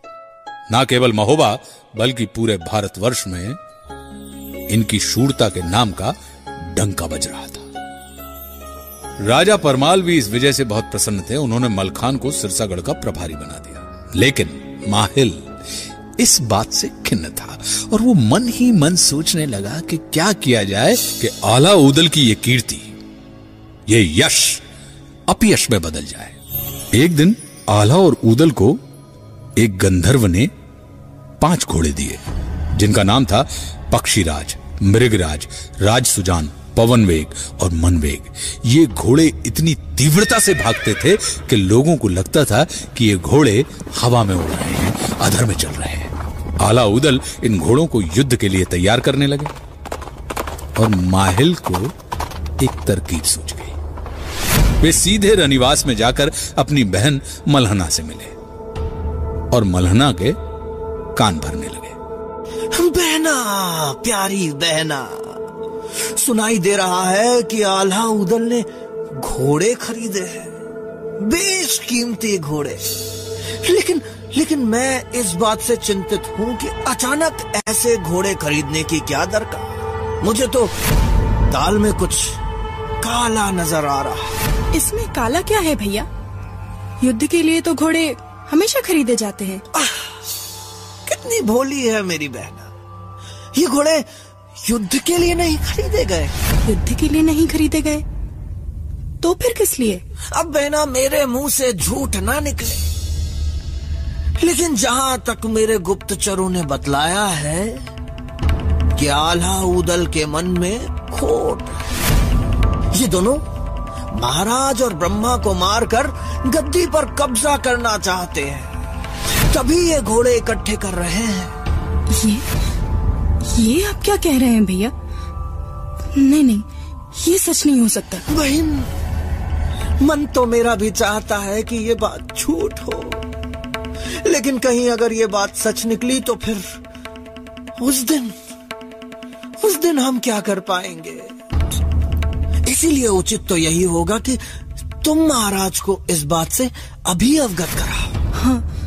ना केवल महोबा, बल्कि पूरे भारतवर्ष में इनकी शूरता के नाम का डंका बज रहा था। राजा परमाल भी इस विजय से बहुत प्रसन्न थे। उन्होंने मलखान को सिरसागढ़ का प्रभारी बना दिया। लेकिन माहिल इस बात से खिन्न था और वो मन ही मन सोचने लगा कि क्या किया जाए कि आला उदल की ये कीर्ति, ये यश अपयश में बदल जाए। एक दिन आला और उदल को एक गंधर्व ने पाँच घोड़े दिए, जिनका नाम था पक्षीराज, मृगराज राज सुजान पवन वेग और मनवेग। ये घोड़े इतनी तीव्रता से भागते थे कि लोगों को लगता था कि ये घोड़े हवा में उड़ रहे हैं, अधर में चल रहे हैं। आला उदल इन घोड़ों को युद्ध के लिए तैयार करने लगे और माहिल को एक तरकीब सूझ गई। वे सीधे रनिवास में जाकर अपनी बहन मलहना से मिले और मलहना के कान भरने लगे। बहना प्यारी बहना सुनाई दे रहा है कि आल्हा उदल ने घोड़े खरीदे हैं बेश कीमती घोड़े। लेकिन लेकिन मैं इस बात से चिंतित हूँ कि अचानक ऐसे घोड़े खरीदने की क्या दरकार। मुझे तो दाल में कुछ काला नज़र आ रहा है। इसमें काला क्या है भैया? युद्ध के लिए तो घोड़े हमेशा खरीदे जाते हैं। कितनी भोली है मेरी बहना। ये घोड़े युद्ध के लिए नहीं खरीदे गए। युद्ध के लिए नहीं खरीदे गए? तो फिर किस लिए? अब बहना मेरे मुँह से झूठ ना निकले। लेकिन जहाँ तक मेरे गुप्तचरों ने बतलाया है कि आल्हा उदल के मन में खोट ये दोनों महाराज और ब्रह्मा को मारकर गद्दी पर कब्जा करना चाहते हैं। तभी ये घोड़े इकट्ठे कर रहे हैं। ये ये आप क्या कह रहे हैं भैया? नहीं नहीं ये सच नहीं हो सकता। बहन मन तो मेरा भी चाहता है कि ये बात झूठ हो। लेकिन कहीं अगर ये बात सच निकली तो फिर उस दिन उस दिन हम क्या कर पाएँगे? इसीलिए उचित तो यही होगा कि तुम महाराज को इस बात से अभी अवगत कराओ। हाँ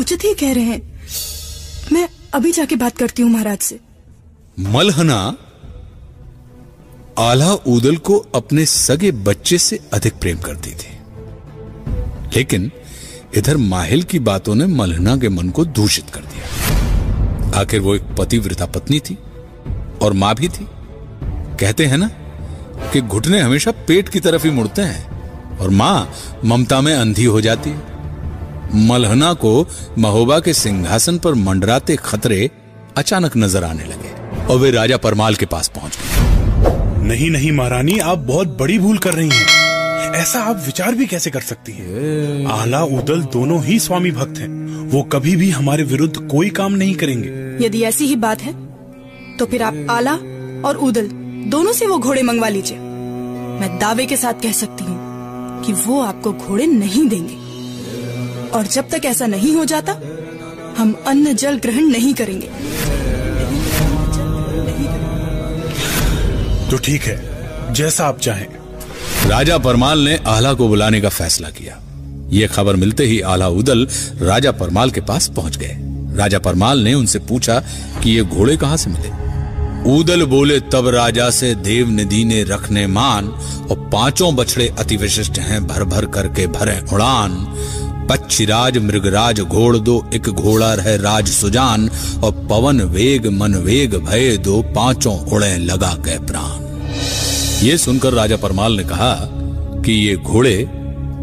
उचित ही कह रहे हैं। मैं अभी जाके बात करती हूँ महाराज से। मलहना, आला उदल को अपने सगे बच्चे से अधिक प्रेम करती थी। लेकिन इधर माहिल की बातों ने मलहना के मन को दूषित कर दिया। आखिर वो एक पतिव्रता पत्नी थी और माँ भी थी। कहते हैं ना कि घुटने हमेशा पेट की तरफ़ ही मुड़ते हैं और माँ ममता में अंधी हो जाती है। मलहना को महोबा के सिंहासन पर मंडराते खतरे अचानक नज़र आने लगे और वे राजा परमाल के पास पहुँच गए। नहीं नहीं महारानी आप बहुत बड़ी भूल कर रही हैं। ऐसा आप विचार भी कैसे कर सकती हैं? आला उदल दोनों ही स्वामी भक्त हैं। वो कभी भी हमारे विरुद्ध कोई काम नहीं करेंगे। यदि ऐसी ही बात है तो फिर आप आला और उदल दोनों से वो घोड़े मंगवा लीजिए। मैं दावे के साथ कह सकती हूँ कि वो आपको घोड़े नहीं देंगे। और जब तक ऐसा नहीं हो जाता हम अन्न जल ग्रहण नहीं करेंगे। तो ठीक है जैसा आप चाहें। राजा परमाल ने आला को बुलाने का फैसला किया। यह खबर मिलते ही आला उदल राजा परमाल के पास पहुँच गए। राजा परमाल ने उनसे पूछा कि ये घोड़े कहाँ से मिले? उदल बोले तब राजा से देव निधि ने रखने मान और पाँचों बछड़े अति विशिष्ट हैं भर भर करके भरे उड़ान। पक्षीराज, मृगराज, घोड़ दो, एक घोड़ा रहे राज सुजान, और पवन वेग, मन वेग, भय दो, पाँचों उड़े लगा के प्राण। ये सुनकर राजा परमाल ने कहा कि ये घोड़े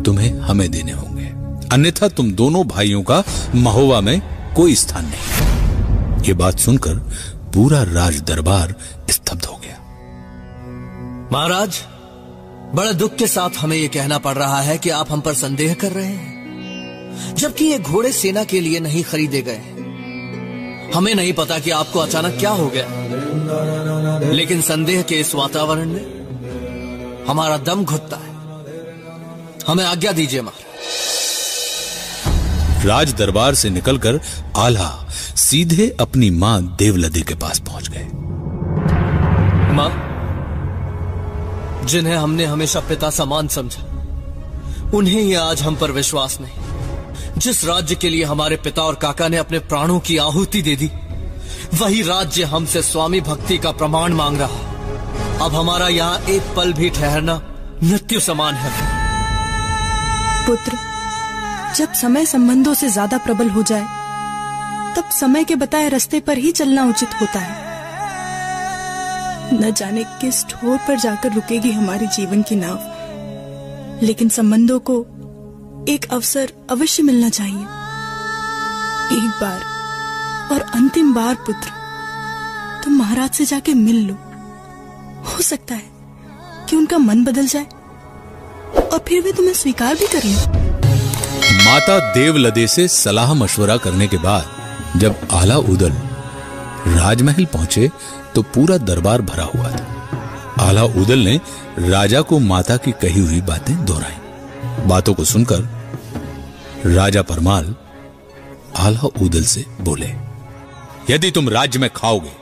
तुम्हें हमें देने होंगे। अन्यथा तुम दोनों भाइयों का महोवा में कोई स्थान नहीं। ये बात सुनकर पूरा राज दरबार स्तब्ध हो गया। महाराज, बड़े दुख के साथ हमें यह कहना पड़ रहा है कि आप हम पर संदेह कर रहे हैं। जबकि ये घोड़े सेना के लिए नहीं खरीदे गए। हमें नहीं पता कि आपको अचानक क्या हो गया। लेकिन संदेह के इस वातावरण में हमारा दम घुटता है। हमें आज्ञा दीजिए महाराज। राज दरबार से निकलकर आल्हा सीधे अपनी माँ देवलदी के पास पहुँच गए। माँ जिन्हें हमने हमेशा पिता समान समझा उन्हें ही आज हम पर विश्वास नहीं। जिस राज्य के लिए हमारे पिता और काका ने अपने प्राणों की आहुति दे दी, वही राज्य हमसे स्वामी भक्ति का प्रमाण मांग रहा। अब हमारा यहाँ एक पल भी ठहरना मृत्यु समान है। पुत्र, जब समय संबंधों से ज़्यादा प्रबल हो जाए, तब समय के बताए रास्ते पर ही चलना उचित होता है। न जाने किस ठोर पर जाकर रुकेगी हमारे जीवन की नाव, लेकिन संबंधों को एक अवसर अवश्य मिलना चाहिए। एक बार और अंतिम बार पुत्र, तुम महाराज से जाके मिल लो। हो सकता है कि उनका मन बदल जाए और फिर वे तुम्हें स्वीकार भी कर लें। माता देवलदे से सलाह मशवरा करने के बाद, जब आला उदल राजमहल पहुँचे तो पूरा दरबार भरा हुआ था। आला उदल ने राजा को माता की कही हुई बातें दोहराई। बातों को सुनकर राजा परमाल आला उदल से बोले, यदि तुम राज्य में खाओगे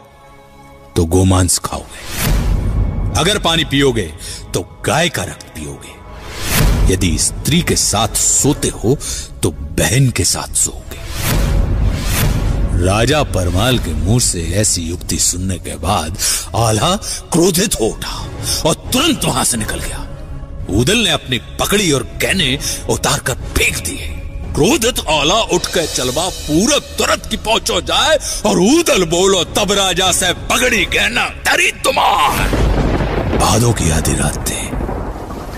तो गोमांस खाओगे। अगर पानी पियोगे तो गाय का रक्त पियोगे। यदि स्त्री के साथ सोते हो तो बहन के साथ सोओगे। राजा परमाल के मुँह से ऐसी युक्ति सुनने के बाद आल्हा क्रोधित हो उठा और तुरंत वहाँ से निकल गया। उदल ने अपनी पकड़ी और गहने उतार कर फेंक दिए। क्रोधित आला उठ कर चलवा पूरा तुरंत की पहुंचो जाए और उदल बोलो, तब राजा से पगड़ी गहना तरी तुम्हार। भादों की आधी रात थी।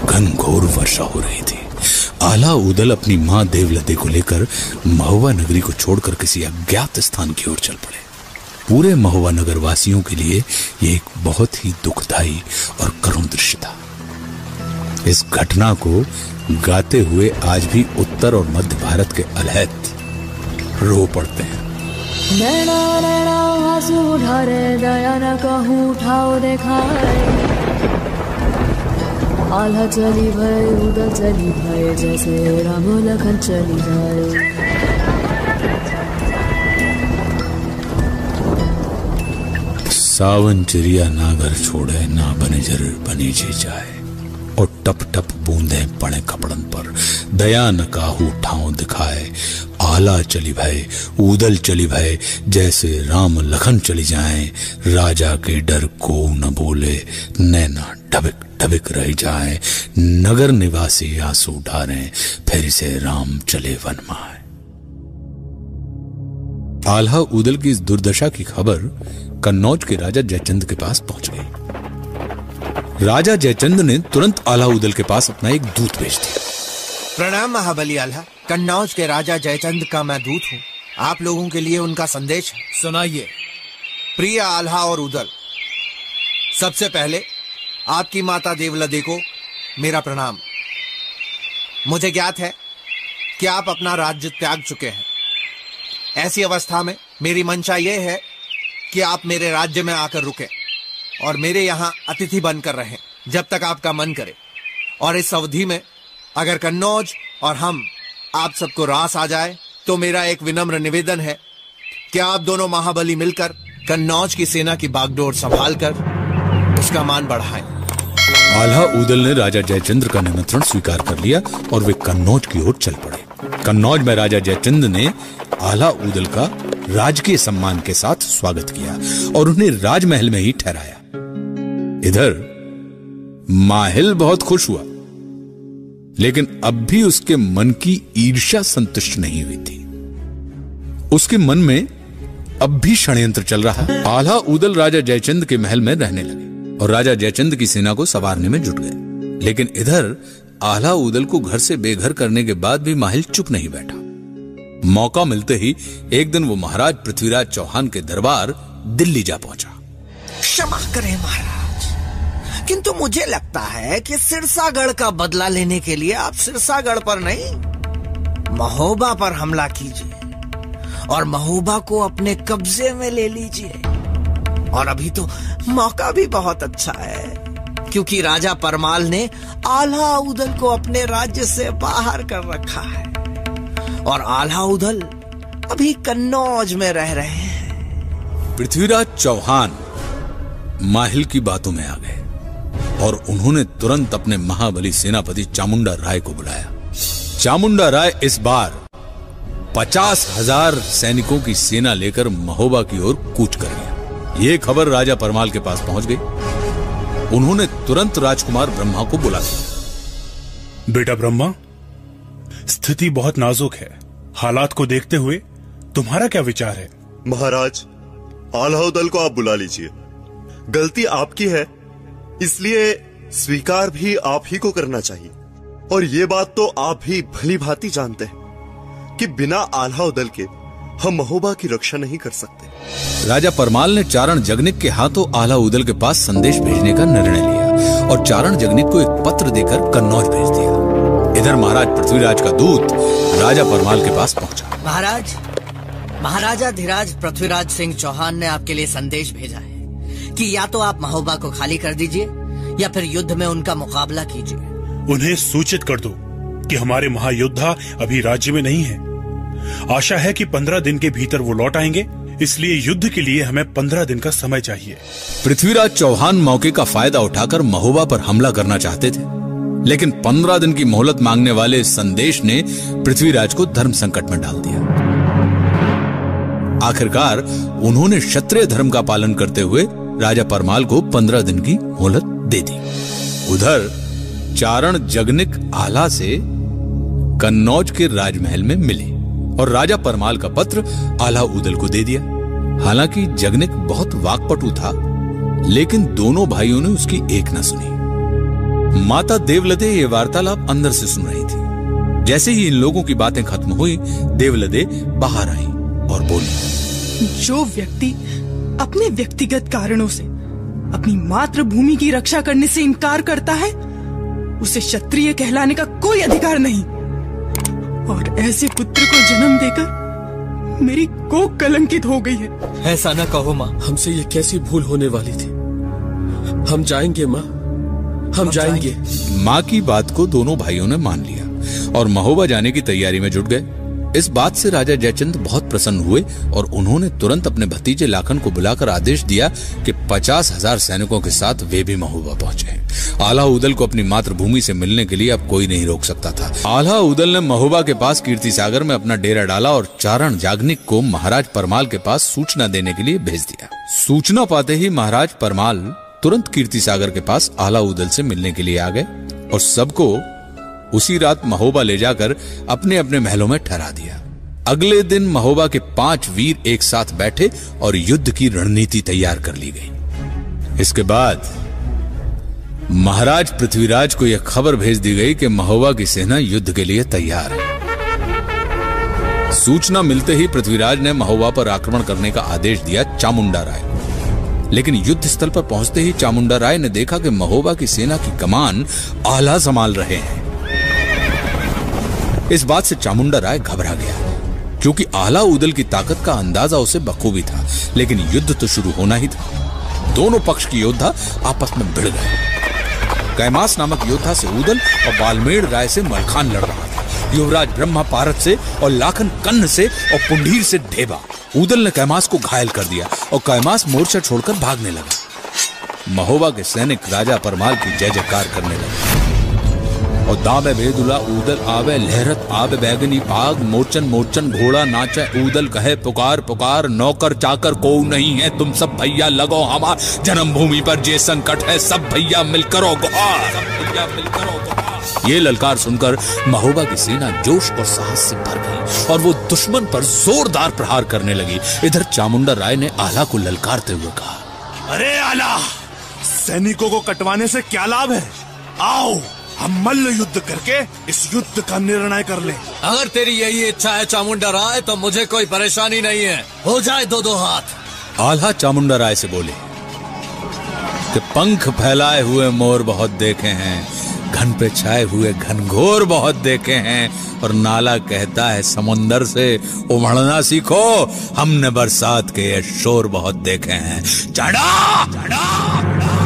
घनघोर वर्षा हो रही थी। आला उदल अपनी माँ देवलते को लेकर महुआ नगरी को छोड़कर किसी अज्ञात स्थान की ओर चल पड़े। पूरे महुआ नगर वासियों के लिए यह एक बहुत ही दुखदाई और करुण दृश्य था। इस घटना को गाते हुए आज भी उत्तर और मध्य भारत के अलहत रो पड़ते हैं। नैना नैना आँसू ढारे दया न कहूँ उठाओ देखाए। आल्हा चली भय उदल चली भय जैसे राम लखन चली जाए। सावन चिड़िया ना घर छोड़े ना बने जर बनी जी जाए। और टप टप बूंदे पड़े कपड़न पर। दया न काहू ठाव दिखाए। आला चली भय उदल चली भय, जैसे राम लखन चली जाए। राजा के डर को न बोले, नैना ढबिक ढबिक रह जाए। नगर निवासी आँसू ढारे फिर से राम चले वन माए। आल्हा उदल की इस दुर्दशा की खबर कन्नौज के राजा जयचंद के पास पहुँच गई। राजा जयचंद ने तुरंत आला उदल के पास अपना एक दूत भेज दिया। प्रणाम महाबली आल्हा। कन्नौज के राजा जयचंद का मैं दूत हूँ। आप लोगों के लिए उनका संदेश। सुनाइए। प्रिय आल्हा और उदल, सबसे पहले आपकी माता देवलदे को मेरा प्रणाम। मुझे ज्ञात है कि आप अपना राज्य त्याग चुके हैं। ऐसी अवस्था में मेरी मंशा यह है कि आप मेरे राज्य में आकर रुके। और मेरे यहाँ अतिथि बनकर रहें, जब तक आपका मन करे। और इस अवधि में, अगर कन्नौज और हम, आप सबको रास आ जाए तो मेरा एक विनम्र निवेदन है कि आप दोनों महाबली मिलकर कन्नौज की सेना की बागडोर संभाल कर उसका मान बढ़ाएँ। आल्हा उदल ने राजा जयचंद्र का निमंत्रण स्वीकार कर लिया और वे कन्नौज की ओर चल पड़े। कन्नौज में राजा जयचंद ने आल्हा उदल का राजकीय सम्मान के साथ स्वागत किया और उन्हें राजमहल में ही ठहराया। इधर, माहिल बहुत खुश हुआ, लेकिन अब भी उसके मन की ईर्ष्या संतुष्ट नहीं हुई थी। उसके मन में अब भी षड्यंत्र चल रहा। आल्हा उदल राजा जयचंद के महल में रहने लगे, और राजा जयचंद की सेना को सवारने में जुट गए। लेकिन इधर आल्हा उदल को घर से बेघर करने के बाद भी माहिल चुप नहीं बैठा। मौका मिलते ही एक दिन वो महाराज पृथ्वीराज चौहान के दरबार दिल्ली जा पहुँचा। क्षमा करें महाराज। किंतु मुझे लगता है कि सिरसागढ़ का बदला लेने के लिए आप सिरसागढ़ पर नहीं, महोबा पर हमला कीजिए और महोबा को अपने कब्जे में ले लीजिए। और अभी तो मौका भी बहुत अच्छा है, क्योंकि राजा परमाल ने आल्हा उदल को अपने राज्य से बाहर कर रखा है। और आल्हा उदल अभी कन्नौज में रह रहे हैं। पृथ्वीराज चौहान माहिल की बातों में आ गए। और उन्होंने तुरंत अपने महाबली सेनापति चामुंडा राय को बुलाया। चामुंडा राय इस बार पचास हज़ार सैनिकों की सेना लेकर महोबा की ओर कूच कर गया। यह खबर राजा परमाल के पास पहुँच गई। उन्होंने तुरंत राजकुमार ब्रह्मा को बुला दिया बेटा ब्रह्मा स्थिति बहुत नाजुक है। हालात को देखते हुए तुम्हारा क्या विचार है? महाराज आल्हा दल को आप बुला लीजिए। गलती आपकी है इसलिए स्वीकार भी आप ही को करना चाहिए। और ये बात तो आप भी भली भांति जानते हैं कि बिना आल्हा उदल के हम महोबा की रक्षा नहीं कर सकते। राजा परमाल ने चारण जगनिक के हाथों आला उदल के पास संदेश भेजने का निर्णय लिया और चारण जगनिक को एक पत्र देकर कन्नौज भेज दिया। इधर महाराज पृथ्वीराज का दूत राजा परमाल के पास पहुँचा। महाराज महाराजा धीराज पृथ्वीराज सिंह चौहान ने आपके लिए संदेश भेजा है। कि या तो आप महोबा को खाली कर दीजिए या फिर युद्ध में उनका मुकाबला कीजिए। उन्हें सूचित कर दो कि हमारे महायोद्धा अभी राज्य में नहीं है। आशा है कि पंद्रह दिन के भीतर वो लौट आएँगे इसलिए युद्ध के लिए हमें पंद्रह दिन का समय चाहिए। पृथ्वीराज चौहान मौके का फ़ायदा उठाकर महोबा पर हमला करना चाहते थे लेकिन पंद्रह दिन की मोहलत मांगने वाले इस संदेश ने पृथ्वीराज को धर्म संकट में डाल दिया। आखिरकार उन्होंने क्षत्रिय धर्म का पालन करते हुए राजा परमाल को पंद्रह दिन की मोहलत दे दी। उधर चारण जगनिक आला से कन्नौज के राजमहल में मिले और राजा परमाल का पत्र आला उदल को दे दिया। हालाँकि जगनिक बहुत वाकपटु था, लेकिन दोनों भाइयों ने उसकी एक न सुनी। माता देवलदे ये वार्तालाप अंदर से सुन रही थी। जैसे ही इन लोगों की बातें खत्म हुई, देवलदे बाहर आई और बोली, जो व्यक्ति अपने व्यक्तिगत कारणों से अपनी मातृभूमि की रक्षा करने से इनकार करता है उसे क्षत्रिय कहलाने का कोई अधिकार नहीं। और ऐसे पुत्र को जन्म देकर मेरी कोक कलंकित हो गई है। ऐसा ना कहो माँ। हमसे ये कैसी भूल होने वाली थी? हम जाएँगे माँ। हम जाएँगे। माँ की बात को दोनों भाइयों ने मान लिया और महोबा जाने की तैयारी में जुट गए। इस बात से राजा जयचंद बहुत प्रसन्न हुए और उन्होंने तुरंत अपने भतीजे लाखन को बुलाकर आदेश दिया कि पचास हज़ार सैनिकों के साथ वे भी महोबा पहुँचे। आला उदल को अपनी मातृभूमि से मिलने के लिए अब कोई नहीं रोक सकता था। आला उदल ने महोबा के पास कीर्ति सागर में अपना डेरा डाला और चारण जागनिक को महाराज परमाल के पास सूचना देने के लिए भेज दिया। सूचना पाते ही महाराज परमाल तुरंत कीर्ति सागर के पास आला उदल से मिलने के लिए आ गए और सबको उसी रात महोबा ले जाकर अपने अपने महलों में ठहरा दिया। अगले दिन महोबा के पाँच वीर एक साथ बैठे और युद्ध की रणनीति तैयार कर ली गई। इसके बाद महाराज पृथ्वीराज को यह खबर भेज दी गई कि महोबा की सेना युद्ध के लिए तैयार है। सूचना मिलते ही पृथ्वीराज ने महोबा पर आक्रमण करने का आदेश दिया चामुंडा राय लेकिन युद्ध स्थल पर पहुँचते ही चामुंडा राय ने देखा कि महोबा की सेना की कमान आला संभाल रहे हैं। इस बात से चामुंडा राय घबरा गया, क्योंकि आला उदल की ताकत का अंदाज़ा उसे बखूबी था, लेकिन युद्ध तो शुरू होना ही था। दोनों पक्ष की योद्धा आपस में भिड़ गए। कैमास नामक योद्धा से ऊदल और बालमेड़ राय से मलखान लड़ रहा था। युवराज ब्रह्मा पारत से और लाखन कन्न से और पुंडीर से ढेबा। उदल ने कैमास को घायल कर दिया और कैमास मोर्चा छोड़कर भागने लगा। महोबा के सैनिक राजा परमाल की जय जयकार करने लगे। और दाबे बेदुला ऊदल आवे, लहरत आवे बैगनी पाग मोचन मोचन घोड़ा नाचे उदल कहे पुकार पुकार, नौकर चाकर को नहीं है, तुम सब भैया लगो हमार, जन्मभूमि पर जे संकट है, सब भैया मिलकर गुहार। ये ललकार सुनकर महोबा की सेना जोश और साहस से भर गई और वो दुश्मन पर जोरदार प्रहार करने लगी। इधर चामुंडा राय ने आला को ललकारते हुए कहा, अरे आला, सैनिकों को कटवाने से क्या लाभ है? आओ हम मल्ल युद्ध करके इस युद्ध का निर्णय कर ले। अगर तेरी यही इच्छा है चामुंडा राय तो मुझे कोई परेशानी नहीं है। हो जाए दो दो हाथ। आल्हा चामुंडा राय से बोले कि पंख फैलाए हुए मोर बहुत देखे हैं घन पे छाए हुए घनघोर बहुत देखे हैं और नाला कहता है समुंदर से उमड़ना सीखो हमने बरसात के ये शोर बहुत देखे हैं। चढ़ा चढ़ा।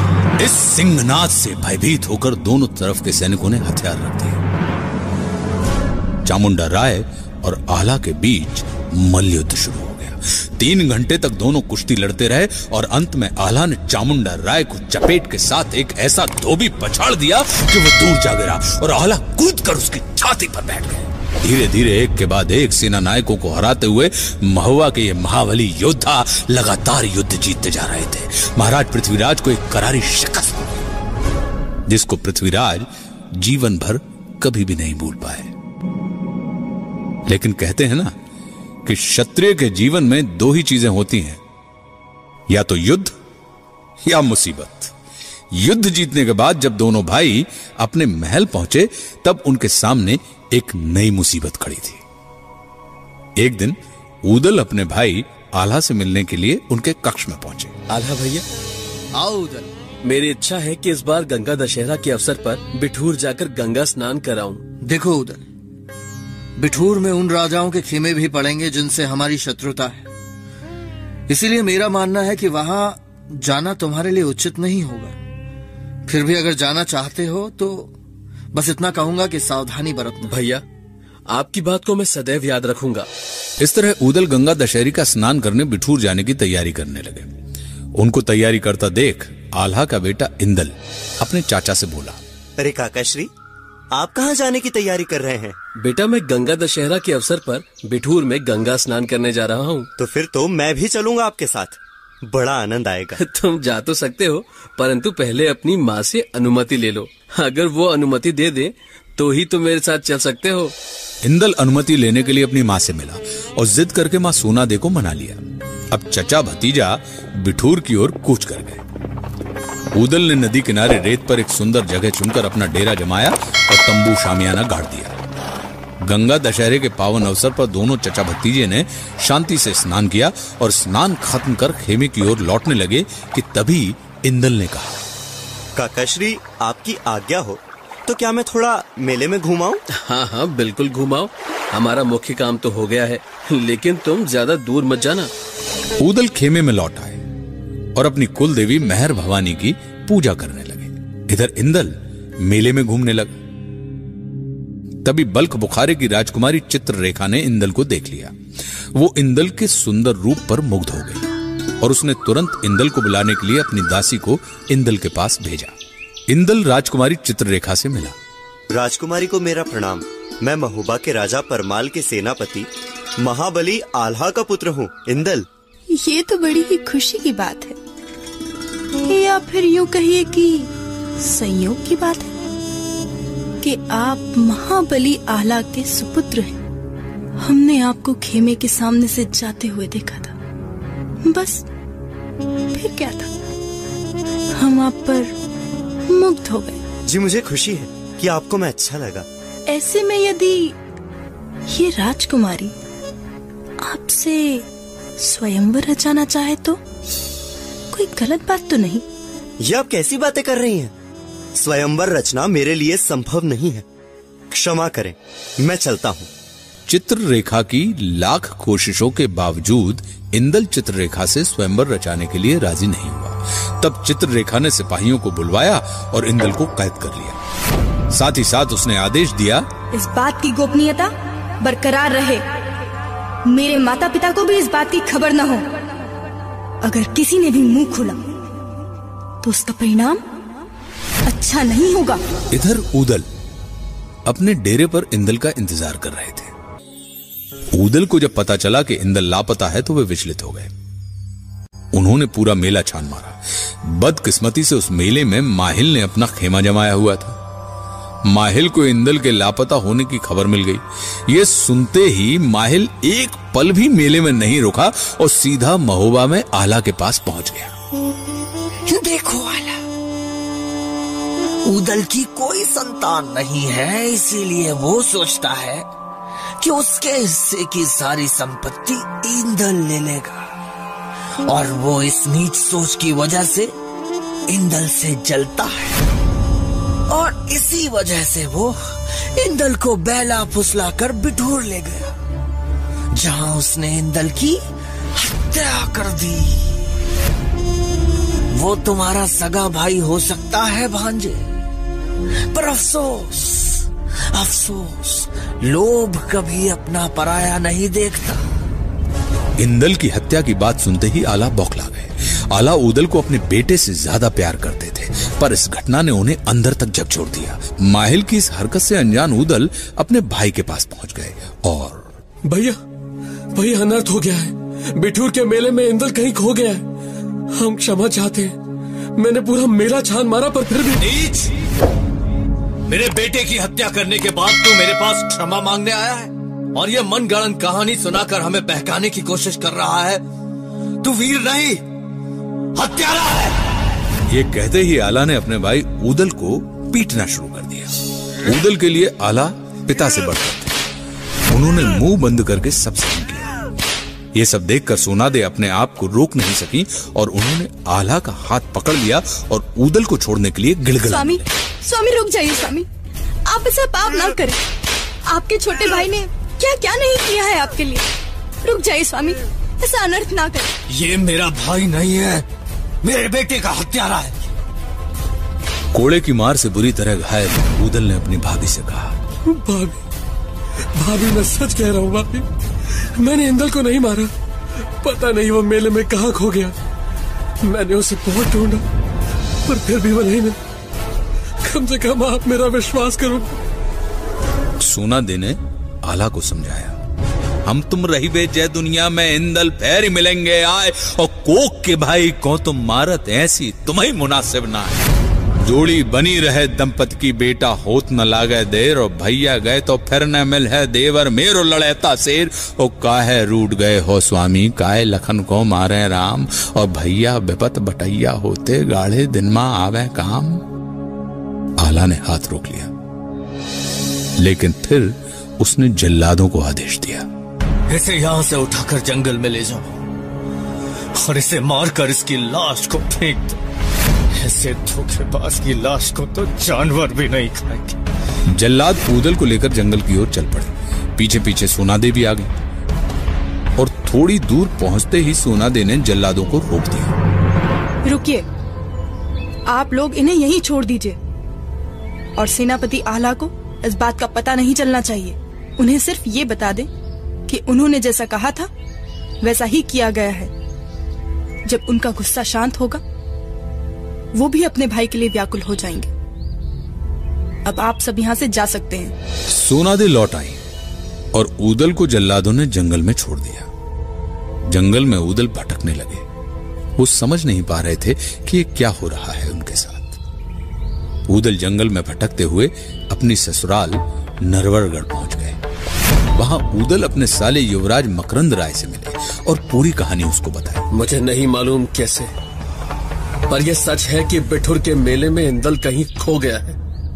इस सिंहनाद से भयभीत होकर दोनों तरफ़ के सैनिकों ने हथियार रख दिए। चामुंडा राय और आला के बीच मल्लयुद्ध शुरू हो गया। तीन घंटे तक दोनों कुश्ती लड़ते रहे और अंत में आला ने चामुंडा राय को चपेट के साथ एक ऐसा धोबी पछाड़ दिया कि वो दूर जा गिरा और आला कूद कर उसकी छाती पर बैठ गए। धीरे धीरे एक के बाद एक सेना नायकों को हराते हुए महुआ के ये महाबली योद्धा लगातार युद्ध जीतते जा रहे थे। महाराज पृथ्वीराज को एक करारी शिकस्त जिसको पृथ्वीराज जीवन भर कभी भी नहीं भूल पाए। लेकिन कहते हैं ना कि क्षत्रिय के जीवन में दो ही चीज़ें होती हैं, या तो युद्ध या मुसीबत। युद्ध जीतने के बाद जब दोनों भाई अपने महल पहुँचे, तब उनके सामने एक नई मुसीबत खड़ी थी। एक दिन ऊदल अपने भाई आल्हा से मिलने के लिए उनके कक्ष में पहुँचे। आल्हा भैया आओ उदल मेरी इच्छा है कि इस बार गंगा दशहरा के अवसर पर बिठूर जाकर गंगा स्नान कराऊं। देखो उदल बिठूर में उन राजाओं के खेमे भी पड़ेंगे जिनसे हमारी शत्रुता है। इसीलिए मेरा मानना है कि वहाँ जाना तुम्हारे लिए उचित नहीं होगा। फिर भी अगर जाना चाहते हो तो बस इतना कहूँगा कि सावधानी बरतना। भैया आपकी बात को मैं सदैव याद रखूँगा। इस तरह उदल गंगा दशहरी का स्नान करने बिठूर जाने की तैयारी करने लगे। उनको तैयारी करता देख आल्हा का बेटा इंदल अपने चाचा से बोला अरे काकाश्री आप कहाँ जाने की तैयारी कर रहे हैं? बेटा मैं गंगा दशहरा के अवसर पर बिठूर में गंगा स्नान करने जा रहा हूँ। तो फिर तो मैं भी चलूँगा आपके साथ। बड़ा आनंद आएगा। तुम जा तो सकते हो परंतु पहले अपनी माँ से अनुमति ले लो। अगर वो अनुमति दे दे तो ही तुम मेरे साथ चल सकते हो। इंदल अनुमति लेने के लिए अपनी माँ से मिला और जिद करके माँ सोना दे को मना लिया। अब चचा भतीजा बिठूर की ओर कूच कर गए। ऊदल ने नदी किनारे रेत पर एक सुंदर जगह चुनकर अपना डेरा जमाया और तंबू शामियाना गाड़ दिया। गंगा दशहरे के पावन अवसर पर दोनों चचा भतीजे ने शांति से स्नान किया और स्नान खत्म कर खेमे की ओर लौटने लगे कि तभी इंदल ने कहा काकाश्री आपकी आज्ञा हो तो क्या मैं थोड़ा मेले में घुमाऊं? हाँ हाँ बिल्कुल घुमाओ। हमारा मुख्य काम तो हो गया है लेकिन तुम ज़्यादा दूर मत जाना। ऊदल खेमे में लौट आए और अपनी कुल देवी मेहर भवानी की पूजा करने लगे। इधर इंदल मेले में घूमने लगा। तभी बल्क बुखारे की राजकुमारी चित्ररेखा ने इंदल को देख लिया। वो इंदल के सुंदर रूप पर मुग्ध हो गई और उसने तुरंत इंदल को बुलाने के लिए अपनी दासी को इंदल के पास भेजा। इंदल राजकुमारी चित्ररेखा से मिला। राजकुमारी को मेरा प्रणाम। मैं महुबा के राजा परमाल के सेनापति महाबली आल्हा का पुत्र हूँ। इंदल। ये तो बड़ी ही खुशी की बात है। या फिर यूँ कहिए कि संयोग की बात है? कि आप महाबली आला के सुपुत्र हैं। हमने आपको खेमे के सामने से जाते हुए देखा था। बस फिर क्या था? हम आप पर मुग्ध हो गए। जी मुझे खुशी है कि आपको मैं अच्छा लगा। ऐसे में यदि ये राजकुमारी आपसे स्वयंवर रचाना चाहे तो कोई गलत बात तो नहीं। ये आप कैसी बातें कर रही हैं? स्वयंवर रचना मेरे लिए संभव नहीं है। क्षमा करें मैं चलता हूँ। चित्र रेखा की लाख कोशिशों के बावजूद इंदल चित्ररेखा से स्वयंवर रचाने के लिए राज़ी नहीं हुआ। तब चित्ररेखा ने सिपाहियों को बुलवाया और इंदल को कैद कर लिया। साथ ही साथ उसने आदेश दिया इस बात की गोपनीयता बरकरार रहे। मेरे माता पिता को भी इस बात की खबर न हो। अगर किसी ने भी मुँह खोला तो उसका परिणाम अच्छा नहीं होगा। इधर उदल अपने डेरे पर इंदल का इंतज़ार कर रहे थे। उदल को जब पता चला कि इंदल लापता है तो वे विचलित हो गए। उन्होंने पूरा मेला छान मारा। बदकिस्मती से उस मेले में माहिल ने अपना खेमा जमाया हुआ था। माहिल को इंदल के लापता होने की खबर मिल गई। ये सुनते ही माहिल एक पल भी मेले में नहीं रुका और सीधा महोबा में आला के पास पहुँच गया। देखो आला उदल की कोई संतान नहीं है, इसीलिए वो सोचता है कि उसके हिस्से की सारी संपत्ति इंदल ले लेगा। और वो इस नीच सोच की वजह से इंदल से जलता है। और इसी वजह से वो इंदल को बैला फुसला कर बिठूर ले गया, जहाँ उसने इंदल की हत्या कर दी। वो तुम्हारा सगा भाई हो सकता है, भांजे। पर अफसोस अफसोस लोभ कभी अपना पराया नहीं देखता। इंदल की हत्या की बात सुनते ही आला बौखला गए। आला उदल को अपने बेटे से ज़्यादा प्यार करते थे पर इस घटना ने उन्हें अंदर तक झकझोर दिया। माहिल की इस हरकत से अनजान उदल अपने भाई के पास पहुँच गए और भैया भैया अनर्थ हो गया है। बिठूर के मेले में इंदल कहीं खो गया है। हम क्षमा चाहते हैं। मैंने पूरा मेला छान मारा पर फिर भी नीच! मेरे बेटे की हत्या करने के बाद तू मेरे पास क्षमा मांगने आया है? और ये गणन कहानी सुनाकर हमें बहकाने की कोशिश कर रहा है? तू वीर नहीं, हत्यारा है। ये कहते ही आला ने अपने भाई उदल को पीटना शुरू कर दिया। उदल के लिए आला पिता से बढ़कर उन्होंने मुँह बंद करके सब सहन किया ये सब देखकर सोनादे अपने आप को रोक नहीं सकी और उन्होंने आला का हाथ पकड़ लिया और उदल को छोड़ने के लिए गिड़गिड़ा स्वामी स्वामी रुक जाइए स्वामी। आप ऐसा पाप ना करें। आपके छोटे भाई ने क्या क्या नहीं किया है आपके लिए? रुक जाइए स्वामी ऐसा अनर्थ ना करें। ये मेरा भाई नहीं है मेरे बेटे का हत्यारा है। कोड़े की मार से बुरी तरह घायल उदल ने अपनी भाभी से कहा। भाभी भाभी मैं सच कह रहा हूँ भाभी। मैंने इंदल को नहीं मारा। पता नहीं वो मेले में कहा खो गया। मैंने उसे बहुत ढूंढा, पर फिर भी वो नहीं मिला। कम से कम आप मेरा विश्वास करो। सोना देने, आला को समझाया। हम तुम रही बे जय दुनिया में इंदल पैर मिलेंगे, आए। और कोक के भाई को तुम मारत ऐसी तुम्हें मुनासिब ना है। जोड़ी बनी रहे, दंपत की बेटा होत न लागे देर, और भैया गए तो फिर न मिल है देवर, मेरो लड़ेता शेर। ओ काहे रूट गए हो स्वामी, काहे लखन को मारे राम? और भैया विपत बटैया होते, गाढ़े दिन में आवे काम? आला ने हाथ रोक लिया। लेकिन फिर उसने जल्लादों को आदेश दिया। इसे यहाँ से उठाकर जंगल में ले जाओ, और इसे मारकर इसकी लाश को फेंक दो। ऐसे धोखेबाज की लाश को तो जानवर भी नहीं खाएँगे। जल्लाद उदल को लेकर जंगल की ओर चल पड़े। पीछे पीछे सोनादे भी आ गई और थोड़ी दूर पहुँचते ही सोनादे ने जल्लादों को रोक दिया। रुकिए। आप लोग इन्हें यहीं छोड़ दीजिए। और सेनापति आला को इस बात का पता नहीं चलना चाहिए। उन्हें सिर्फ़ ये बता दें कि उन्होंने जैसा कहा था वैसा ही किया गया है। जब उनका गुस्सा शांत होगा वो भी अपने भाई के लिए व्याकुल हो जाएँगे। अब आप सब यहाँ से जा सकते हैं। सोनादे लौट आई और उदल को जल्लादों ने जंगल में छोड़ दिया। जंगल में उदल भटकने लगे। वो समझ नहीं पा रहे थे कि ये क्या हो रहा है उनके साथ। उदल जंगल में भटकते हुए अपनी ससुराल नरवरगढ़ पहुँच गए। वहाँ उदल अपने साले युवराज मकरंद राय से मिले और पूरी कहानी उसको बताई। मुझे नहीं मालूम कैसे पर यह सच है कि बिठुर के मेले में इंदल कहीं खो गया है।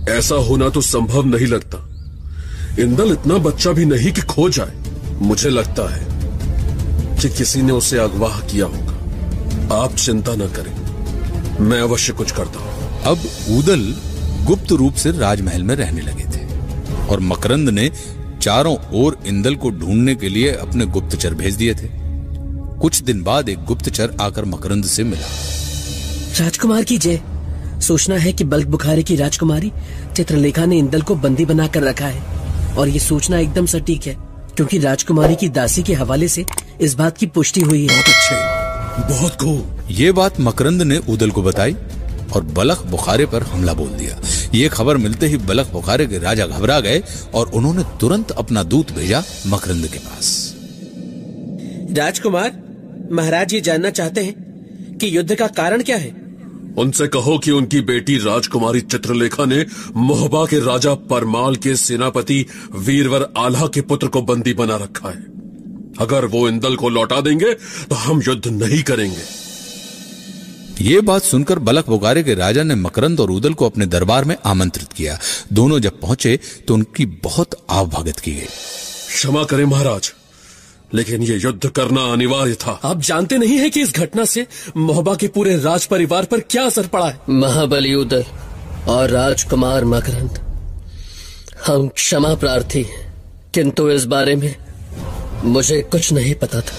ऐसा होना तो संभव नहीं लगता। इंदल इतना बच्चा भी नहीं कि खो जाए। मुझे लगता है कि किसी ने उसे अगवाह किया होगा। आप चिंता न करें। मैं अवश्य कुछ करता हूँ। अब उदल गुप्त रूप से राजमहल में रहने लगे थे और मकरंद ने चारों ओर इंदल को ढूँढने के लिए अपने गुप्तचर भेज दिए थे। कुछ दिन बाद एक गुप्तचर आकर मकरंद से मिला। राजकुमार की जय। सोचना है कि बल्क बुखारी की राजकुमारी चित्रलेखा ने इंदल को बंदी बनाकर रखा है। और ये सोचना एकदम सटीक है क्योंकि राजकुमारी की दासी के हवाले से इस बात की पुष्टि हुई है। बहुत अच्छे। बहुत खूब ये बात मकरंद ने उदल को बताई और बलख बुखारे पर हमला बोल दिया। ये खबर मिलते ही बलख बुखारे के राजा घबरा गए और उन्होंने तुरंत अपना दूत भेजा मकरंद के पास। राजकुमार महाराज ये जानना चाहते हैं कि युद्ध का कारण क्या है? उनसे कहो कि उनकी बेटी राजकुमारी चित्रलेखा ने मोहबा के राजा परमाल के सेनापति वीरवर आल्हा के पुत्र को बंदी बना रखा है। अगर वो इंदल को लौटा देंगे तो हम युद्ध नहीं करेंगे। ये बात सुनकर बलक बुगारे के राजा ने मकरंद और उदल को अपने दरबार में आमंत्रित किया। दोनों जब पहुँचे तो उनकी बहुत आवभगत की गई। क्षमा करें महाराज। लेकिन ये युद्ध करना अनिवार्य था। आप जानते नहीं है कि इस घटना से मोहबा के पूरे राज परिवार पर क्या असर पड़ा है? महाबली उदल और राजकुमार मकरंद हम क्षमा प्रार्थी हैं किंतु इस बारे में मुझे कुछ नहीं पता था।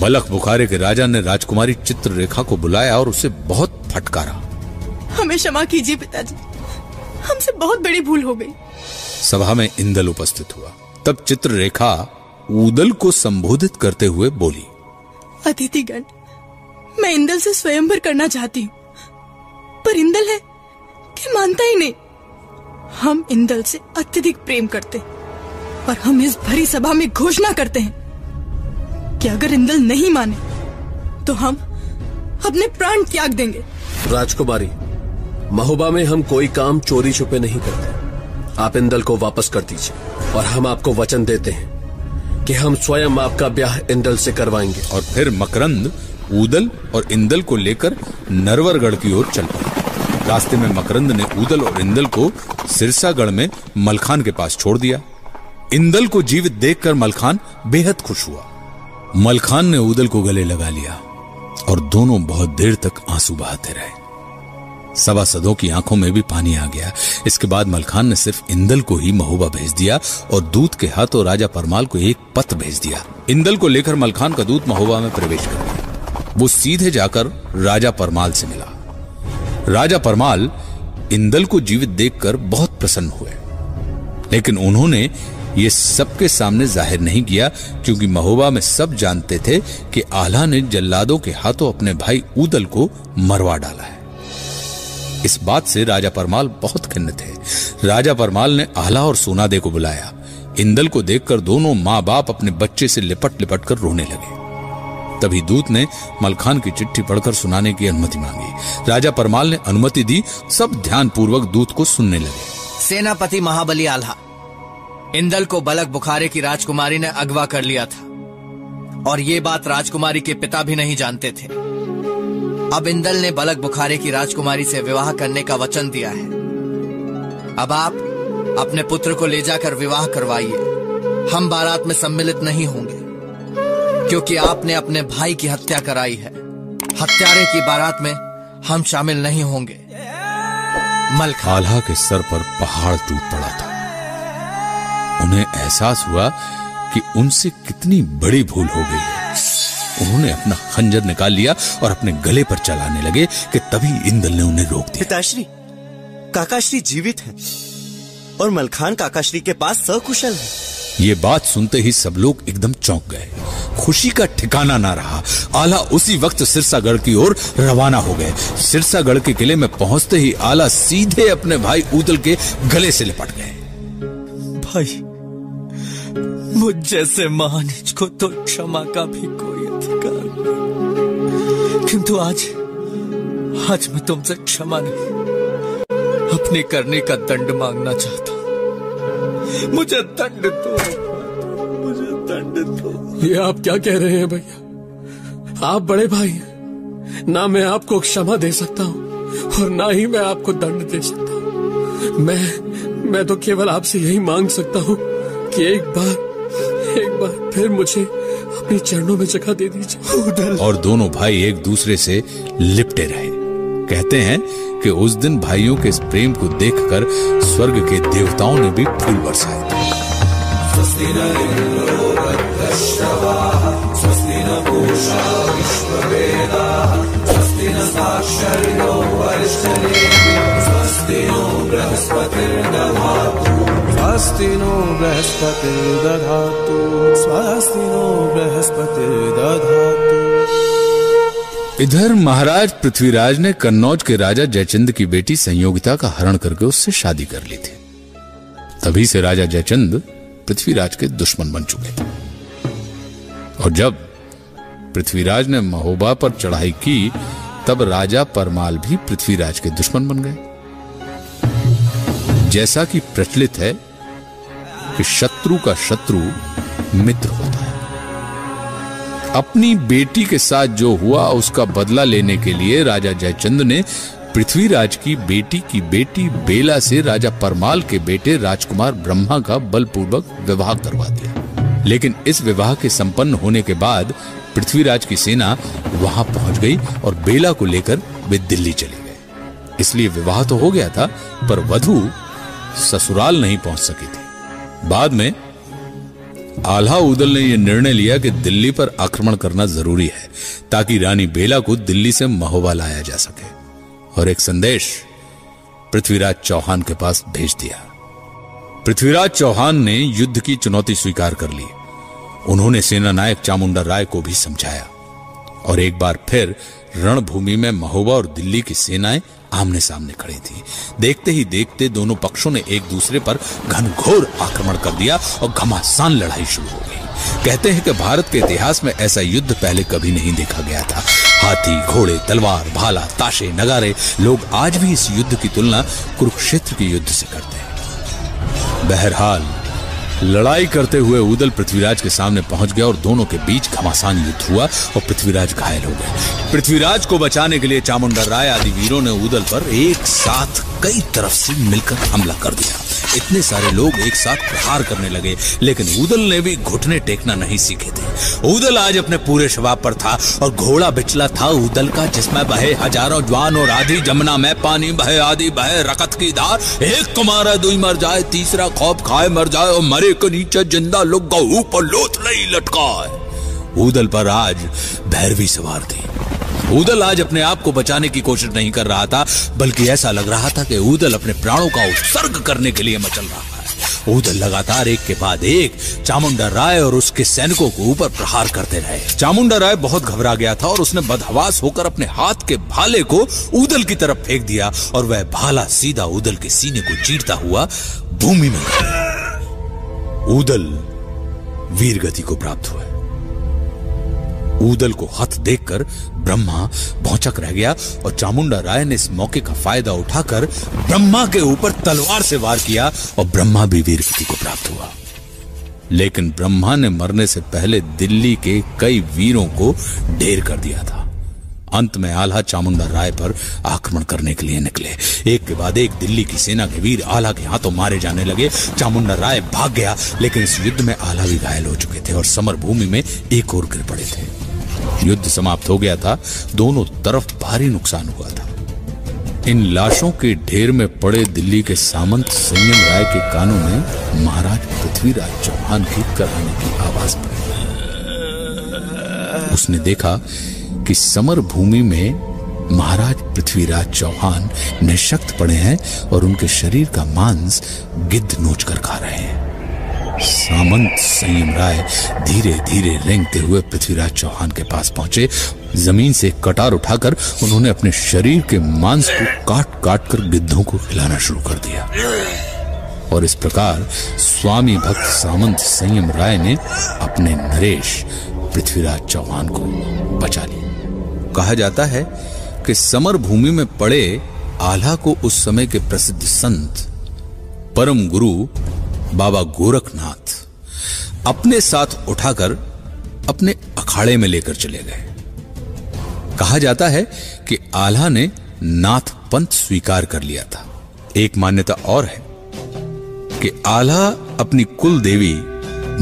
बलख बुखारे के राजा ने राजकुमारी चित्ररेखा को बुलाया और उसे बहुत फटकारा। हमें क्षमा कीजिए पिताजी। हमसे बहुत बड़ी भूल हो गई। सभा में इंदल उपस्थित हुआ। तब चित्ररेखा उदल को संबोधित करते हुए बोली अतिथिगण मैं इंदल से स्वयंवर करना चाहती हूँ पर इंदल है कि मानता ही नहीं। हम इंदल से अत्यधिक प्रेम करते हैं और हम इस भरी सभा में घोषणा करते हैं कि अगर इंदल नहीं माने तो हम अपने प्राण त्याग देंगे। राजकुमारी महोबा में हम कोई काम चोरी छुपे नहीं करते। आप इंदल को वापस कर दीजिए और हम आपको वचन देते हैं। कि हम स्वयं आपका ब्याह इंदल से करवाएँगे। और फिर मकरंद उदल और इंदल को लेकर नरवरगढ़ की ओर चल पड़ा। रास्ते में मकरंद ने उदल और इंदल को सिरसागढ़ में मलखान के पास छोड़ दिया। इंदल को जीवित देखकर मलखान बेहद खुश हुआ। मलखान ने उदल को गले लगा लिया और दोनों बहुत देर तक आँसू बहाते रहे। सभासदों की आँखों में भी पानी आ गया। इसके बाद मलखान ने सिर्फ़ इंदल को ही महोबा भेज दिया और दूत के हाथों राजा परमाल को एक पत्र भेज दिया। इंदल को लेकर मलखान का दूत महोबा में प्रवेश कर गया। वो सीधे जाकर राजा परमाल से मिला। राजा परमाल इंदल को जीवित देखकर बहुत प्रसन्न हुए। लेकिन उन्होंने ये सबके सामने ज़ाहिर नहीं किया, क्योंकि महोबा में सब जानते थे कि आल्हा ने जल्लादों के हाथों अपने भाई उदल को मरवा डाला है। इस बात से राजा परमाल बहुत खिन्न थे। राजा परमाल ने आल्हा और सोनादे को बुलाया। इंदल को देखकर दोनों माँ बाप अपने बच्चे से लिपट लिपट कर रोने लगे। तभी दूत ने मलखान की चिट्ठी पढ़कर सुनाने की अनुमति मांगी। राजा परमाल ने अनुमति दी, सब ध्यान पूर्वक दूत को सुनने लगे। सेनापति महाबली आल्हा इंदल को बलक बुखारे की राजकुमारी ने अगवा कर लिया था। और ये बात राजकुमारी के पिता भी नहीं जानते थे। अब इंदल ने बलक बुखारे की राजकुमारी से विवाह करने का वचन दिया है। अब आप अपने पुत्र को ले जाकर विवाह करवाइए। हम बारात में सम्मिलित नहीं होंगे, क्योंकि आपने अपने भाई की हत्या कराई है। हत्यारे की बारात में हम शामिल नहीं होंगे। मलखा। आल्हा के सर पर पहाड़ टूट पड़ा था। उन्हें एहसास हुआ कि उनसे कितनी बड़ी भूल हो गई है। उन्होंने अपना खंजर निकाल लिया और अपने गले पर चलाने लगे कि तभी इंदल ने उन्हें रोक दिया। पिताश्री काकाश्री जीवित हैं और मलखान काकाश्री के पास सकुशल है। ये बात सुनते ही सब लोग एकदम चौंक गए। खुशी का ठिकाना ना रहा। आला उसी वक्त सिरसागढ़ की ओर रवाना हो गए। सिरसागढ़ के किले में पहुँचते ही आला सीधे अपने भाई उदल के गले से लिपट गए। भाई मुझ जैसे महानिज को तो क्षमा का भी कोई किंतु आज आज मैं तुमसे क्षमा नहीं, अपने करने का दंड मांगना चाहता मुझे दंड दो, मुझे दंड दो। ये आप क्या कह रहे हैं भैया? आप बड़े भाई हैं। ना मैं आपको क्षमा दे सकता हूँ, और ना ही मैं आपको दंड दे सकता हूँ। मैं मैं तो केवल आपसे यही मांग सकता हूँ कि एक बार एक बार फिर मुझे अपने चरणों में जगह दे दीजिए। और दोनों भाई एक दूसरे से लिपटे रहे। कहते हैं कि उस दिन भाइयों के इस प्रेम को देखकर स्वर्ग के देवताओं ने भी फूल बरसाए स्वस्ति न स्वस्ति न बृहस्पतिर्दधातु स्वस्ति नो बृहस्पतिर्दधातु इधर महाराज पृथ्वीराज ने कन्नौज के राजा जयचंद की बेटी संयोगिता का हरण करके उससे शादी कर ली थी। तभी से राजा जयचंद पृथ्वीराज के दुश्मन बन चुके। थे और जब पृथ्वीराज ने महोबा पर चढ़ाई की, तब राजा परमाल भी पृथ्वीराज के दुश्मन बन गए। जैसा कि प्रचलित है कि शत्रु का शत्रु मित्र होता है। अपनी बेटी के साथ जो हुआ, उसका बदला लेने के लिए राजा जयचंद ने पृथ्वीराज की बेटी की बेटी बेला से राजा परमाल के बेटे राजकुमार ब्रह्मा का बलपूर्वक विवाह करवा दिया। लेकिन इस विवाह के संपन्न होने के बाद पृथ्वीराज की सेना वहाँ पहुँच गई और बेला को लेकर वे दिल्ली चले गए इसलिए विवाह तो हो गया था, पर वधु ससुराल नहीं पहुँच सकी थी। बाद में आल्हा उदल ने यह निर्णय लिया कि दिल्ली पर आक्रमण करना ज़रूरी है, ताकि रानी बेला को दिल्ली से महोबा लाया जा सके। और एक संदेश पृथ्वीराज चौहान के पास भेज दिया। पृथ्वीराज चौहान ने युद्ध की चुनौती स्वीकार कर ली। उन्होंने सेना नायक चामुंडा राय को भी समझाया। और एक बार फिर रणभूमि में महोबा और दिल्ली की सेनाएँ आमने सामने खड़ी थी। देखते ही देखते दोनों पक्षों ने एक दूसरे पर घनघोर आक्रमण कर दिया और घमासान लड़ाई शुरू हो गई। कहते हैं कि भारत के इतिहास में ऐसा युद्ध पहले कभी नहीं देखा गया था। हाथी, घोड़े, तलवार, भाला, ताशे, नगारे, लोग आज भी इस युद्ध की तुलना कुरुक्षेत्र के युद्ध से करते हैं। बहरहाल लड़ाई करते हुए उदल पृथ्वीराज के सामने पहुँच गया और दोनों के बीच घमासान युद्ध हुआ और पृथ्वीराज घायल हो गए। पृथ्वीराज को बचाने के लिए चामुंडा राय आदि वीरों ने उदल पर एक साथ कई तरफ़ से मिलकर हमला कर दिया। इतने सारे लोग एक साथ प्रहार करने लगे, लेकिन उदल ने भी घुटने टेकना नहीं सीखे थे। उदल आज अपने पूरे शबाब पर था और घोड़ा बिचला था उदल का, जिसमें बहे हज़ारों जवान और आधी जमुना में पानी, बहे आदि बहे रकत की धार एक को मारा, दुई मर जाए, तीसरा खौफ खाए, मर जाए और मरे के नीचे ज़िंदा लोग गहू पर लोथ नहीं लटकाए। उदल पर आज भैरवी सवार थी। उदल आज अपने आप को बचाने की कोशिश नहीं कर रहा था, बल्कि ऐसा लग रहा था कि उदल अपने प्राणों का उत्सर्ग करने के लिए मचल रहा है। उदल लगातार एक के बाद एक चामुंडा राय और उसके सैनिकों को ऊपर प्रहार करते रहे। चामुंडा राय बहुत घबरा गया था और उसने बदहवास होकर अपने हाथ के भाले को उदल की तरफ़ फेंक दिया और वह भाला सीधा उदल के सीने को चीरता हुआ भूमि में उदल वीर गति को प्राप्त हुआ उदल को हथ देखकर ब्रह्मा भौचक रह गया और चामुंडा राय ने इस मौके का फ़ायदा उठाकर ब्रह्मा के ऊपर तलवार से वार किया और ब्रह्मा भी वीर गति को प्राप्त हुआ। लेकिन ब्रह्मा ने मरने से पहले दिल्ली के कई वीरों को ढेर कर दिया था। अंत में आल्हा चामुंडा राय पर आक्रमण करने के लिए निकले। एक के बाद एक दिल्ली की सेना के वीर आल्हा के हाथों मारे जाने लगे। चामुंडा राय भाग गया, लेकिन इस युद्ध में आल्हा भी घायल हो चुके थे और समर भूमि में एक और गिर पड़े थे। युद्ध समाप्त हो गया था, दोनों तरफ़ भारी नुकसान हुआ था। इन लाशों के ढेर में पड़े दिल्ली के सामंत संयम राय के कानों में महाराज पृथ्वीराज चौहान की कराने की आवाज़ पड़ी। उसने देखा कि समर भूमि में महाराज पृथ्वीराज चौहान निशक्त पड़े हैं और उनके शरीर का मांस गिद्ध नोच कर खा रहे हैं। सामंत संयम राय धीरे धीरे रेंगते हुए पृथ्वीराज चौहान के पास पहुँचे। ज़मीन से कटार उठाकर उन्होंने अपने शरीर के मांस को काट काट कर गिद्धों को खिलाना शुरू कर दिया। और इस प्रकार स्वामी भक्त सामंत संयम राय ने अपने नरेश पृथ्वीराज चौहान को बचा लिया। कहा जाता है कि समर भूमि में पड़े आल्हा को उस समय के प्रसिद्ध संत परम गुरु बाबा गोरखनाथ अपने साथ उठाकर अपने अखाड़े में लेकर चले गए। कहा जाता है कि आल्हा ने नाथ पंथ स्वीकार कर लिया था। एक मान्यता और है कि आल्हा अपनी कुल देवी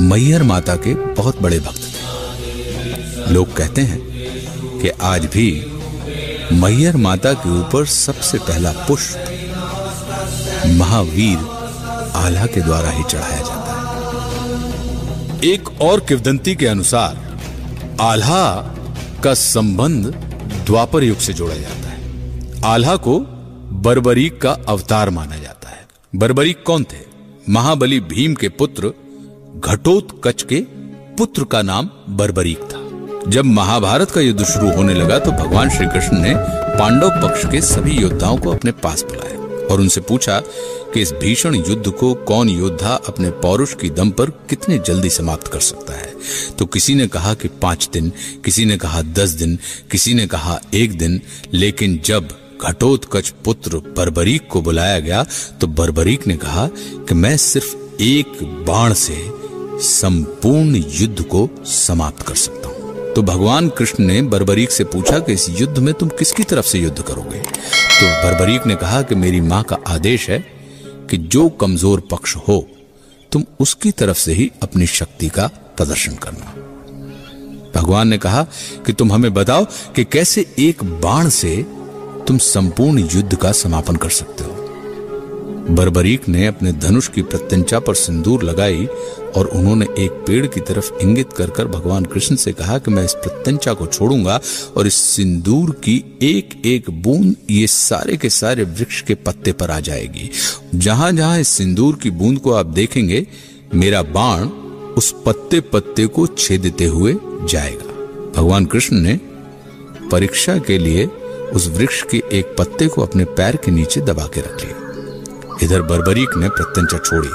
मैयर माता के बहुत बड़े भक्त थे। लोग कहते हैं कि आज भी मैयर माता के ऊपर सबसे पहला पुष्प महावीर आल्हा के द्वारा ही चढ़ाया जाता है। एक और किवदंती के अनुसार आल्हा का संबंध द्वापर युग से जोड़ा जाता है। आल्हा को बर्बरीक का अवतार माना जाता है। बर्बरीक कौन थे? महाबली भीम के पुत्र घटोत्कच के पुत्र का नाम बर्बरीक था। जब महाभारत का युद्ध शुरू होने लगा तो भगवान श्री कृष्ण ने पांडव पक्ष के सभी योद्धाओं को अपने पास बुलाया। और उनसे पूछा कि इस भीषण युद्ध को कौन योद्धा अपने पौरुष की दम पर कितने जल्दी समाप्त कर सकता है? तो किसी ने कहा कि पाँच दिन, किसी ने कहा दस दिन, किसी ने कहा एक दिन, लेकिन जब घटोत्कच पुत्र बर्बरीक को बुलाया गया तो बर्बरीक ने कहा कि मैं सिर्फ़ एक बाण से संपूर्ण युद्ध को समाप्त कर सकता हूँ। तो भगवान कृष्ण ने बर्बरीक से पूछा कि इस युद्ध में तुम किसकी तरफ़ से युद्ध करोगे? तो बर्बरीक ने कहा कि मेरी माँ का आदेश है कि जो कमज़ोर पक्ष हो, तुम उसकी तरफ़ से ही अपनी शक्ति का प्रदर्शन करना। भगवान ने कहा कि तुम हमें बताओ कि कैसे एक बाण से तुम संपूर्ण युद्ध का समापन कर सकते हो। बर्बरीक ने अपने धनुष की प्रत्यंचा पर सिंदूर लगाई और उन्होंने एक पेड़ की तरफ़ इंगित कर कर भगवान कृष्ण से कहा कि मैं इस प्रत्यंचा को छोड़ूँगा और इस सिंदूर की एक एक बूंद ये सारे के सारे वृक्ष के पत्ते पर आ जाएगी। जहाँ जहाँ इस सिंदूर की बूंद को आप देखेंगे, मेरा बाण उस पत्ते पत्ते को छेदते हुए जाएगा। भगवान कृष्ण ने परीक्षा के लिए उस वृक्ष के एक पत्ते को अपने पैर के नीचे दबा के रख लिया। इधर बर्बरीक ने प्रत्यंचा छोड़ी।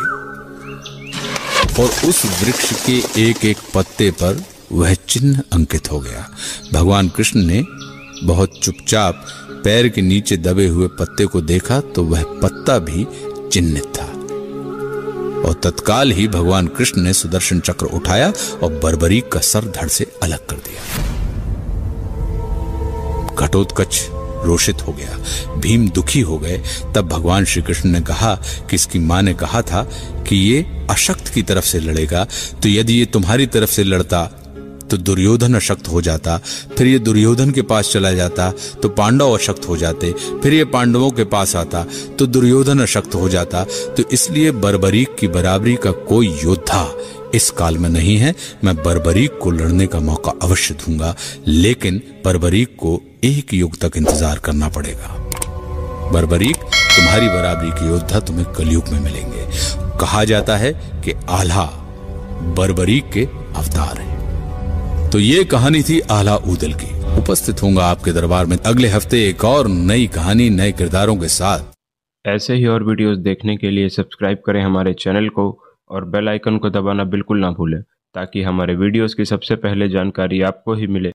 और उस वृक्ष के एक एक पत्ते पर वह चिन्ह अंकित हो गया। भगवान कृष्ण ने बहुत चुपचाप पैर के नीचे दबे हुए पत्ते को देखा तो वह पत्ता भी चिन्हित था। और तत्काल ही भगवान कृष्ण ने सुदर्शन चक्र उठाया और बर्बरीक का सर धड़ से अलग कर दिया। घटोत्कच रोषित हो गया। भीम दुखी हो गए। तब भगवान श्री कृष्ण ने कहा कि इसकी माँ ने कहा था कि ये अशक्त की तरफ़ से लड़ेगा। तो यदि ये तुम्हारी तरफ़ से लड़ता तो दुर्योधन अशक्त हो जाता। फिर ये दुर्योधन के पास चला जाता तो पांडव अशक्त हो जाते। फिर ये पांडवों के पास आता तो दुर्योधन अशक्त हो जाता। तो इसलिए बर्बरीक की बराबरी का कोई योद्धा इस काल में नहीं है, मैं बर्बरीक को लड़ने का मौका अवश्य दूँगा, लेकिन बर्बरीक को एक युग तक इंतज़ार करना पड़ेगा। बर्बरीक, तुम्हारी बराबरी के योद्धा तुम्हें कलयुग में मिलेंगे। कहा जाता है कि आल्हा बर्बरीक के अवतार है। तो ये कहानी थी आल्हा उदल की। उपस्थित होऊँगा आपके दरबार में अगले हफ़्ते एक और नई कहानी नए किरदारों के साथ। ऐसे ही और वीडियोस देखने के लिए सब्सक्राइब करें हमारे चैनल को। और बेल आइकन को दबाना बिल्कुल ना भूलें, ताकि हमारे वीडियोस की सबसे पहले जानकारी आपको ही मिले।